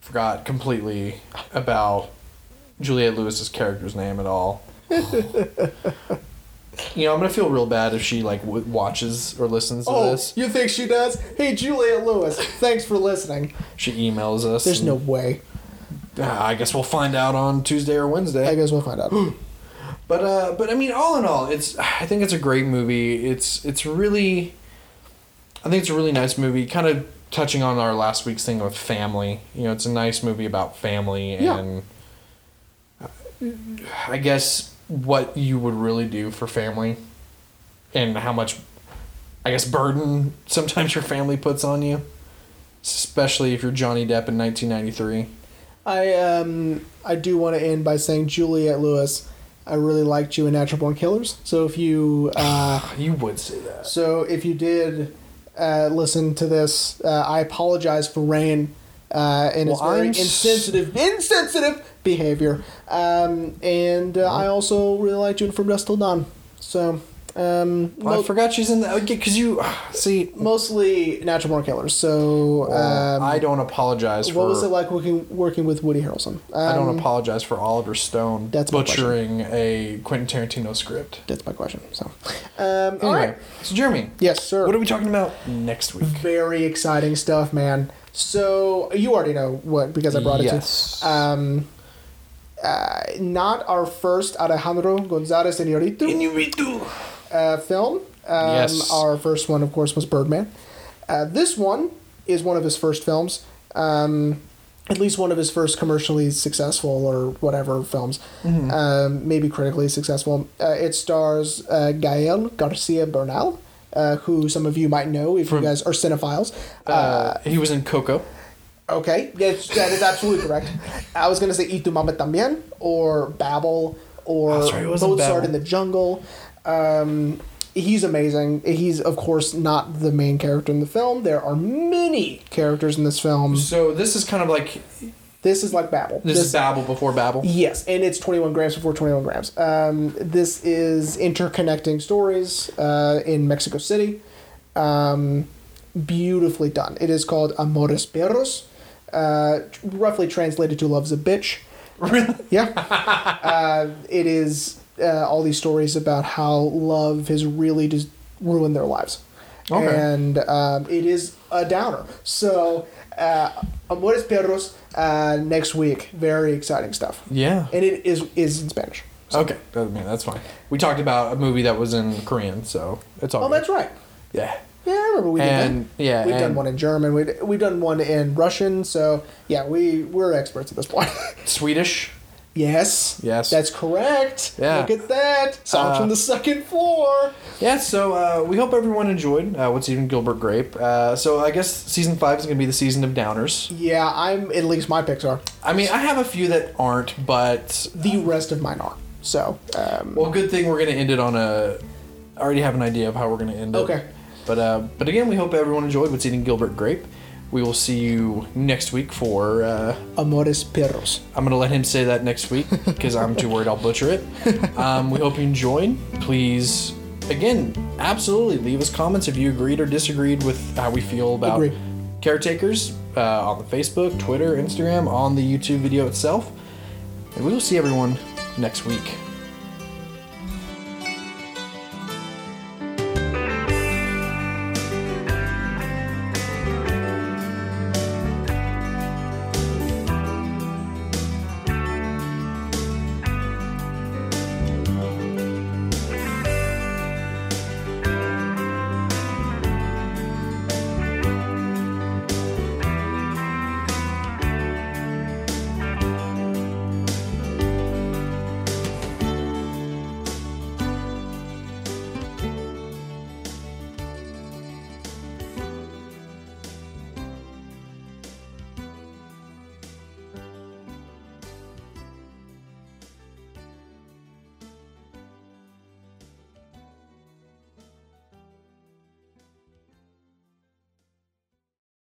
forgot completely about Juliette Lewis's character's name at all. you know, I'm gonna feel real bad if she like w- watches or listens to Oh, this. you think she does? Hey, Juliette Lewis, thanks for listening. She emails us. There's no way. Ah, I guess we'll find out on Tuesday or Wednesday. I guess we'll find out. But uh, but I mean, all in all, it's I think it's a great movie. It's it's really, I think it's a really nice movie. Kind of touching on our last week's thing with family. You know, it's a nice movie about family Yeah. and I guess what you would really do for family, and how much, I guess, burden sometimes your family puts on you, especially if you're Johnny Depp in 1993. I um I do want to end by saying Juliette Lewis. I really liked you in Natural Born Killers. So if you uh, You would say that. so if you did uh, listen to this, uh, I apologize for Rain uh, and its Well, very I'm s- insensitive insensitive behavior. Um, and uh, I also really liked you in From Dusk Till Dawn. So um, Well, I forgot she's in that because you see. mostly Natural Born Killers. So um, I don't apologize for. what was it like working working with Woody Harrelson? Um, I don't apologize for Oliver Stone That's butchering a Quentin Tarantino script. That's my question. So, um, all Anyway, right. so Jeremy, Yes, sir. what are we talking about next week? Very exciting stuff, man. So you already know what because I brought it Yes. to. Um, uh, not our first Alejandro Gonzalez Inarritu Inarritu. Uh, film. Um, Yes. Our first one, of course, was Birdman. Uh, this one is one of his first films. Um, at least one of his first commercially successful or whatever films. Mm-hmm. Um, maybe critically successful. Uh, it stars uh, Gael Garcia Bernal, uh, who some of you might know if From- you guys are cinephiles. Uh, he was in Coco. Okay, yes, that is absolutely correct. I was gonna say Y tu mama también, or Babel, or That's right, it was in Mozart Babel. in the Jungle. Um, he's amazing. He's of course not the main character in the film. There are many characters in this film. So this is kind of like This is like Babel. this, is Babel before Babel. Yes, and it's 21 grams before 21 grams. Um, this is interconnecting stories uh, in Mexico City. Um, beautifully done. It is called Amores Perros, uh, roughly translated to Love's a Bitch. Really? Yeah. uh, it is uh, all these stories about how love has really just ruined their lives. Okay. And um, it is a downer. So, uh, Amores Perros uh, next week. Very exciting stuff. Yeah. And it is is in Spanish. Okay. I mean that's fine. We talked about a movie that was in Korean, so it's all. Oh, good. that's right. Yeah. Yeah, I remember we did And that. yeah, We've done one in German. We've, we've done one in Russian. So yeah, we we're experts at this point. Swedish. Yes. Yes. That's correct. Yeah. Look at that. Songs Uh, from the second floor. Yeah, so uh, we hope everyone enjoyed uh, What's Eating Gilbert Grape. Uh, so I guess season five is going to be the season of downers. Yeah, I'm at least my picks are. I mean, I have a few that aren't, but The rest of mine are. So um, well, good thing we're going to end it on a. I already have an idea of how we're going to end it. Okay. But uh, but again, we hope everyone enjoyed What's Eating Gilbert Grape. We will see you next week for. Uh, Amores Perros. I'm gonna let him say that next week because I'm too worried I'll butcher it. Um, we hope you enjoyed. Please, again, absolutely leave us comments if you agreed or disagreed with how we feel about Agree. caretakers uh, on the Facebook, Twitter, Instagram, on the YouTube video itself. And we will see everyone next week.